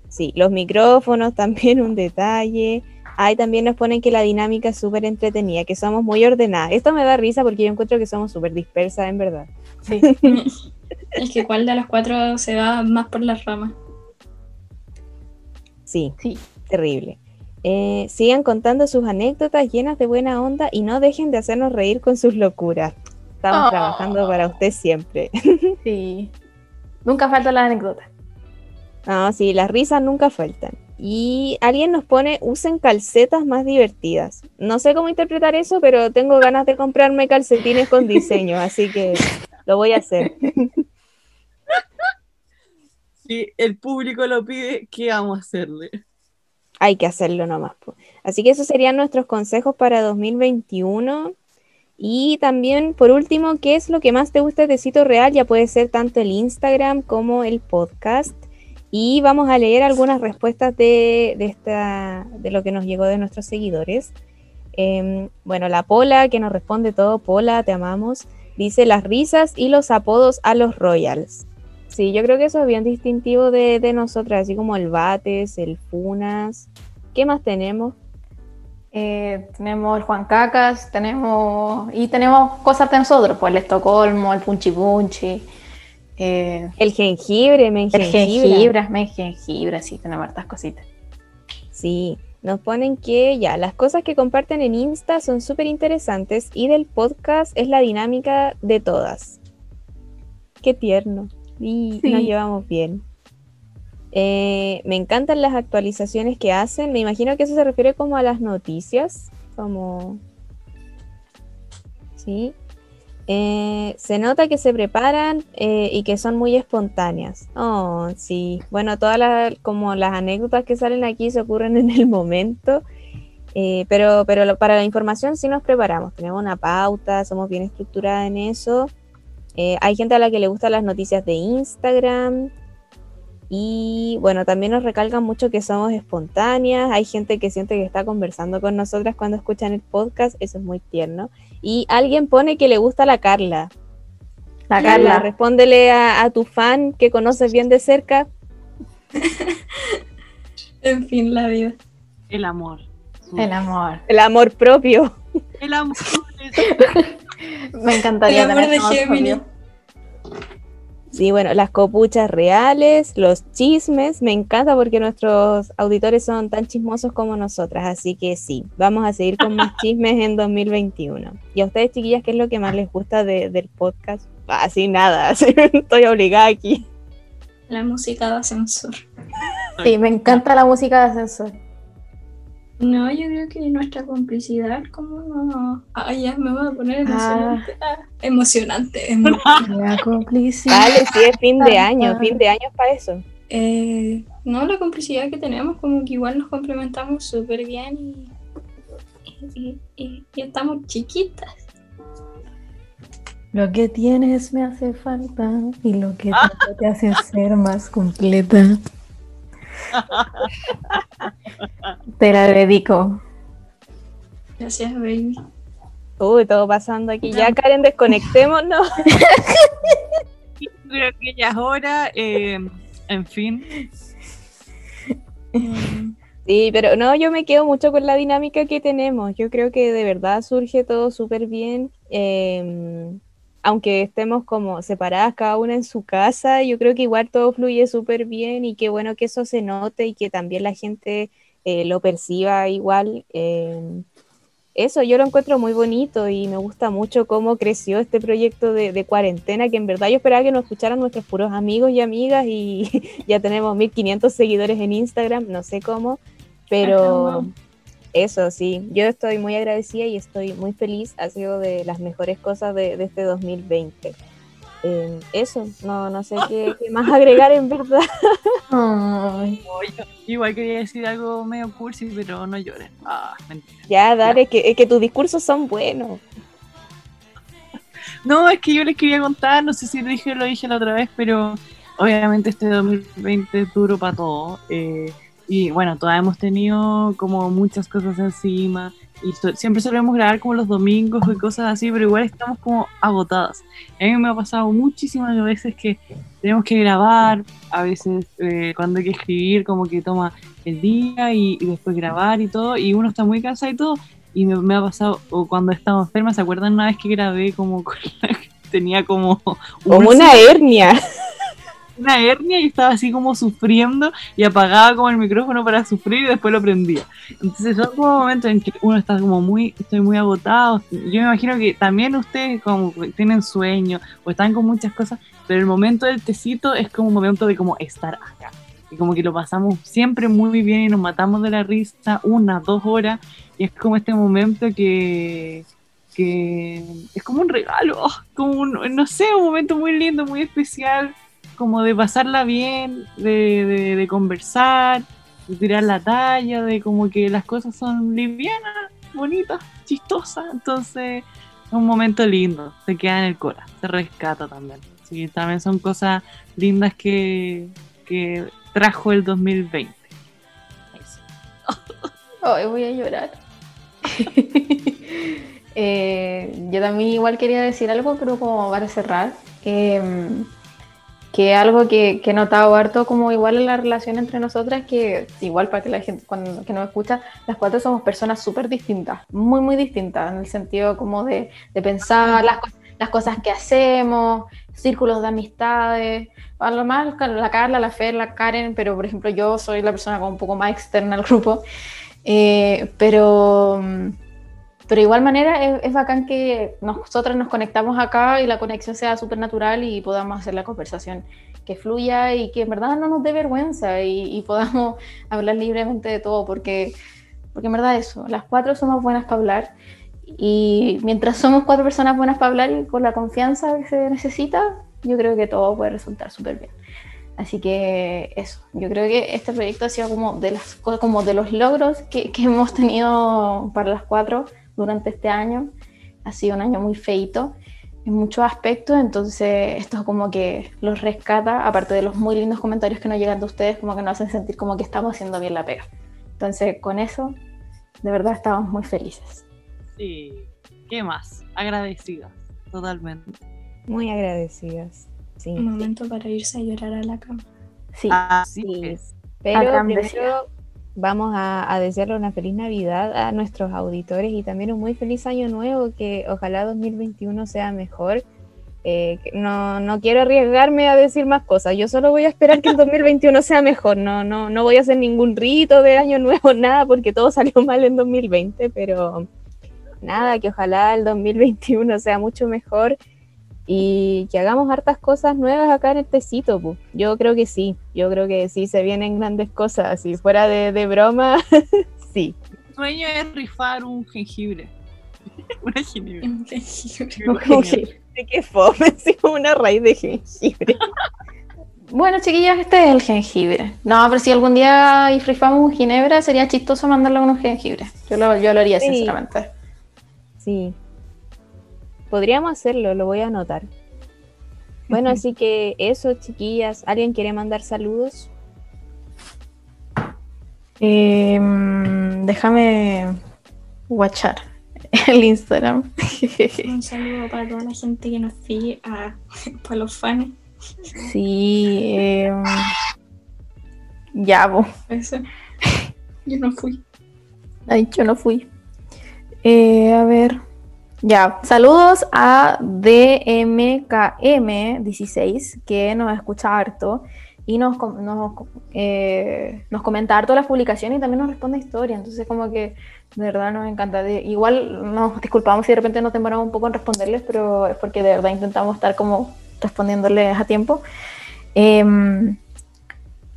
sí, los micrófonos también un detalle. Ahí también nos ponen que la dinámica es súper entretenida, que somos muy ordenadas. Esto me da risa porque yo encuentro que somos súper dispersas, en verdad. sí. Es que cuál de las cuatro se va más por las ramas. Sí, Sí. terrible. Eh, sigan contando sus anécdotas llenas de buena onda y no dejen de hacernos reír con sus locuras. Estamos Oh. trabajando para usted siempre. Sí. Nunca falta la anécdota. No, sí, las risas nunca faltan. Y alguien nos pone, usen calcetas más divertidas. No sé cómo interpretar eso, pero tengo ganas de comprarme calcetines con diseño, así que lo voy a hacer. Si el público lo pide, ¿qué vamos a hacerle? Hay que hacerlo nomás. po. Así que esos serían nuestros consejos para 2021. Y también, por último, ¿qué es lo que más te gusta de Cito Real? Ya puede ser tanto el Instagram como el podcast. Y vamos a leer algunas respuestas de, de esta, de lo que nos llegó de nuestros seguidores. Em, bueno, la Pola, que nos responde todo, Pola, te amamos, dice las risas y los apodos a los Royals. Sí, yo creo que eso es bien distintivo de, de nosotras, así como el Bates, el Funas. ¿Qué más tenemos? Eh, tenemos el Juan Cacas, tenemos. Y tenemos cosas de nosotros, pues el Estocolmo, el Punchi Punchi, eh, El jengibre, men el jengibre. jengibre, men jengibre, sí, tenemos hartas cositas. Sí, nos ponen que ya, las cosas que comparten en Insta son súper interesantes y del podcast es la dinámica de todas. Qué tierno. Y Sí. nos llevamos bien. Eh, me encantan las actualizaciones que hacen. Me imagino que eso se refiere como a las noticias. Como. Sí. Eh, se nota que se preparan eh, y que son muy espontáneas. Oh, sí. Bueno, todas las, como las anécdotas que salen aquí se ocurren en el momento. Eh, pero pero para la información sí nos preparamos. Tenemos una pauta, somos bien estructuradas en eso. Eh, hay gente a la que le gustan las noticias de Instagram. Y bueno, también nos recalcan mucho que somos espontáneas. Hay gente que siente que está conversando con nosotras cuando escuchan el podcast. Eso es muy tierno. Y alguien pone que le gusta la Carla. La Carla, Carla. respóndele a, a tu fan que conoces bien de cerca. En fin, la vida. El amor. El amor. El amor propio. El amor. Me encantaría El amor de propio. Sí, bueno, las copuchas reales, los chismes, me encanta porque nuestros auditores son tan chismosos como nosotras, así que sí, vamos a seguir con más chismes en 2021. Y a ustedes, chiquillas, ¿qué es lo que más les gusta de- del podcast? Así nada, así, estoy obligada aquí. La música de ascensor. Sí, me encanta la música de ascensor. No, yo creo que nuestra complicidad, como no. Ah, ya me voy a poner emocionante. Ah, emocionante. emo- La complicidad. Vale, sí, es fin de año, fin de año es para eso. Eh, no, la complicidad que tenemos, como que igual nos complementamos súper bien y, y, y- y estamos chiquitas. Lo que tienes me hace falta y lo que tanto te hace ser más completa. Te la dedico. Gracias, baby. Uy, todo pasando aquí. Ya, Karen, desconectémonos. Creo que ya es hora. eh, en fin. Sí, pero no, yo me quedo mucho con la dinámica que tenemos. Yo creo que de verdad surge todo súper bien. eh, aunque estemos como separadas cada una en su casa, yo creo que igual todo fluye súper bien y qué bueno que eso se note y que también la gente eh, lo perciba igual. eh, eso yo lo encuentro muy bonito y me gusta mucho cómo creció este proyecto de, cuarentena, que en verdad yo esperaba que nos escucharan nuestros puros amigos y amigas y ya tenemos 1500 seguidores en Instagram, no sé cómo, pero. Eso sí, yo estoy muy agradecida y estoy muy feliz, ha sido de las mejores cosas de, de este 2020. Eh, eso, no, no sé qué, qué más agregar en verdad. Ay, Igual quería decir algo medio cursi, pero no llores. Ah. Ya, dale, que, es que tus discursos son buenos. No, es que yo les quería contar, no sé si lo dije lo dije la otra vez, pero obviamente este 2020 es duro para todos. eh, y bueno, todas hemos tenido como muchas cosas encima. Y so- siempre solemos grabar como los domingos y cosas así, pero igual estamos como agotadas. A mí me ha pasado muchísimas veces que tenemos que grabar, a veces eh, cuando hay que escribir, como que toma el día y, y después grabar y todo, y uno está muy cansado y todo. Y me, me ha pasado, o cuando estaba enferma, ¿se acuerdan una vez que grabé como con la- tenía como Como una hernia. Una hernia y estaba así como sufriendo y apagaba como el micrófono para sufrir y después lo prendía. Entonces son como momentos en que uno está como muy, estoy muy agotado. Yo me imagino que también ustedes como tienen sueño o están con muchas cosas, pero el momento del tecito es como un momento de como estar acá. y como que lo pasamos siempre muy bien y nos matamos de la risa unas, dos horas y es como este momento que, que es como un regalo, como un, no sé, un momento muy lindo, muy especial, como de pasarla bien, de, conversar, de tirar la talla, de como que las cosas son livianas, bonitas, chistosas, entonces es un momento lindo, se queda en el corazón, se rescata también. Sí, también son cosas lindas que, que trajo el 2020. Eso. voy a llorar. Eh, yo también igual quería decir algo, pero como para cerrar, em, que algo que, que, he notado harto como igual en la relación entre nosotras, que igual para que la gente cuando, que nos escucha, las cuatro somos personas súper distintas, muy, muy distintas, en el sentido como de, de pensar las, las cosas que hacemos, círculos de amistades, a lo más la Carla, la Fer, la Karen, pero por ejemplo yo soy la persona como un poco más externa al grupo, eh, pero, pero de igual manera es, es, bacán que nosotras nos conectamos acá y la conexión sea súper natural y podamos hacer la conversación que fluya y que en verdad no nos dé vergüenza y, podamos hablar libremente de todo, porque, porque en verdad eso, las cuatro somos buenas para hablar. Y mientras somos cuatro personas buenas para hablar y con la confianza que se necesita, yo creo que todo puede resultar súper bien. Así que eso, yo creo que este proyecto ha sido como de, las, como de los logros que, que hemos tenido para las cuatro durante este año. Ha sido un año muy feito en muchos aspectos, entonces esto como que los rescata, aparte de los muy lindos comentarios que nos llegan de ustedes, como que nos hacen sentir como que estamos haciendo bien la pega. Entonces con eso, de verdad estamos muy felices. Sí, ¿qué más? Agradecidas, totalmente. Muy agradecidas. Sí. Un momento para irse a llorar a la cama. Sí, sí. Pero primero vamos a, a, desearle una feliz Navidad a nuestros auditores y también un muy feliz año nuevo, que ojalá 2021 sea mejor. Eh, no, no quiero arriesgarme a decir más cosas, yo solo voy a esperar que el 2021 sea mejor, no, no, no voy a hacer ningún rito de año nuevo, nada, porque todo salió mal en 2020, pero nada, que ojalá el 2021 sea mucho mejor y que hagamos hartas cosas nuevas acá en este sitio. Pues. Yo creo que sí, yo creo que sí se vienen grandes cosas. Si fuera de, de broma, sí. Mi sueño es rifar un jengibre. Una jengibre. Un jengibre. Un jengibre. Qué fome, una raíz de jengibre. Bueno, chiquillos, este es el jengibre. No, pero si algún día rifamos un ginebra, sería chistoso mandarle unos jengibres. Yo lo, yo lo haría, sí. sinceramente. Sí, Podríamos hacerlo, lo voy a anotar. Bueno, así que eso, chiquillas. ¿Alguien quiere mandar saludos? Eh, déjame watchar el Instagram. Un saludo para toda la gente que nos sigue, a, para los fans. Sí, eh, ya, vos. Yo no fui. Ay, yo no fui. Eh, a ver. Ya, saludos a DMKM16, que nos escucha harto y nos, nos, eh, nos comenta harto las publicaciones y también nos responde historia. Entonces, como que de verdad nos encanta. Igual nos disculpamos si de repente nos demoramos un poco en responderles, pero es porque de verdad intentamos estar como respondiéndoles a tiempo. Eh,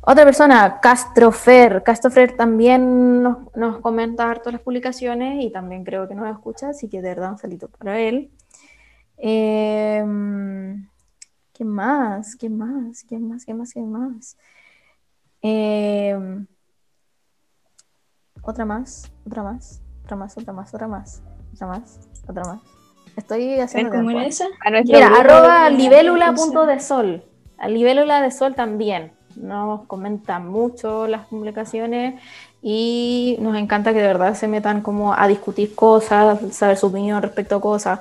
otra persona, Castrofer. Castrofer también nos, nos, comenta harto las publicaciones y también creo que nos escucha, así que de verdad un salito para él. Eh, ¿Qué más? ¿Qué más? ¿Qué más? ¿Qué más? ¿Qué más? Eh, otra más, otra más, otra más, otra más, otra más, otra más, otra más. Estoy haciendo. ¿Cómo era esa? Mira, arroba libélula.de sol. A libélula de sol también nos comenta mucho las publicaciones y nos encanta que de verdad se metan como a discutir cosas, saber su opinión respecto a cosas.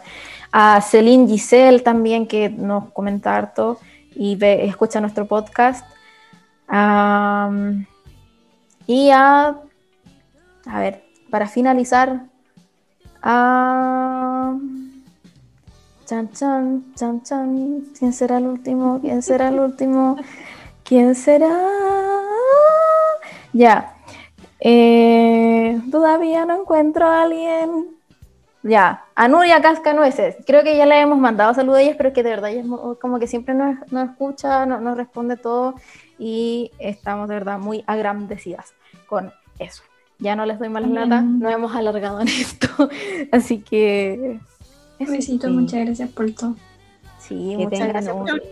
A Celine Giselle también que nos comenta harto y escucha nuestro podcast. Y a, a ver, para finalizar, a... Chan, chan, chan, chan. ¿Quién será el último? ¿Quién será el último? ¿Quién será? Ya. Eh, todavía no encuentro a alguien. Ya, a Nuria Cascanueces. Creo que ya le hemos mandado saludos a ellas, pero es que de verdad ella es como que siempre nos, nos escucha, no- nos responde todo y estamos de verdad muy agradecidas con eso. Ya no les doy más Amén. lata, nos hemos alargado en esto, así que... Sí. muchas gracias por todo. Sí, Que muchas gracias. un- por-.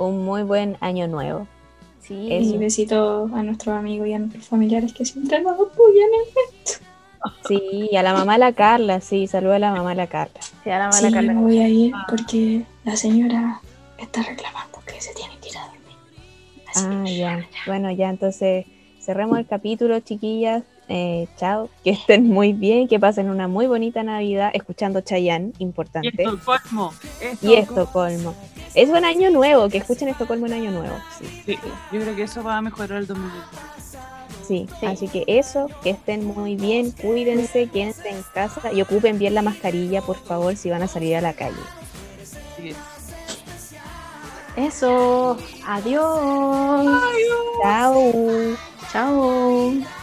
Un muy buen año nuevo. Sí, Eso. Y besitos a nuestros amigos y a nuestros familiares que siempre nos apoyan. Sí, y a la mamá de la Carla, sí, saluda a la mamá de la Carla. sí, a la Sí, mala Carla. me voy a ir porque la señora está reclamando que se tiene que ir a dormir. Así Ah, que- ya. Bueno, ya entonces cerremos el capítulo, chiquillas. Eh, chao, que estén muy bien, que pasen una muy bonita Navidad escuchando Chayanne, Y importante. Estocolmo. Y Estocolmo. Es un año nuevo, que escuchen Estocolmo en año nuevo. Sí, Sí, yo creo que eso va a mejorar el 2020. sí. Sí. Así que eso, que estén muy bien, cuídense, quédense en casa y ocupen bien la mascarilla, por favor, si van a salir a la calle. Así que, Eso, adiós. Chao. Chao.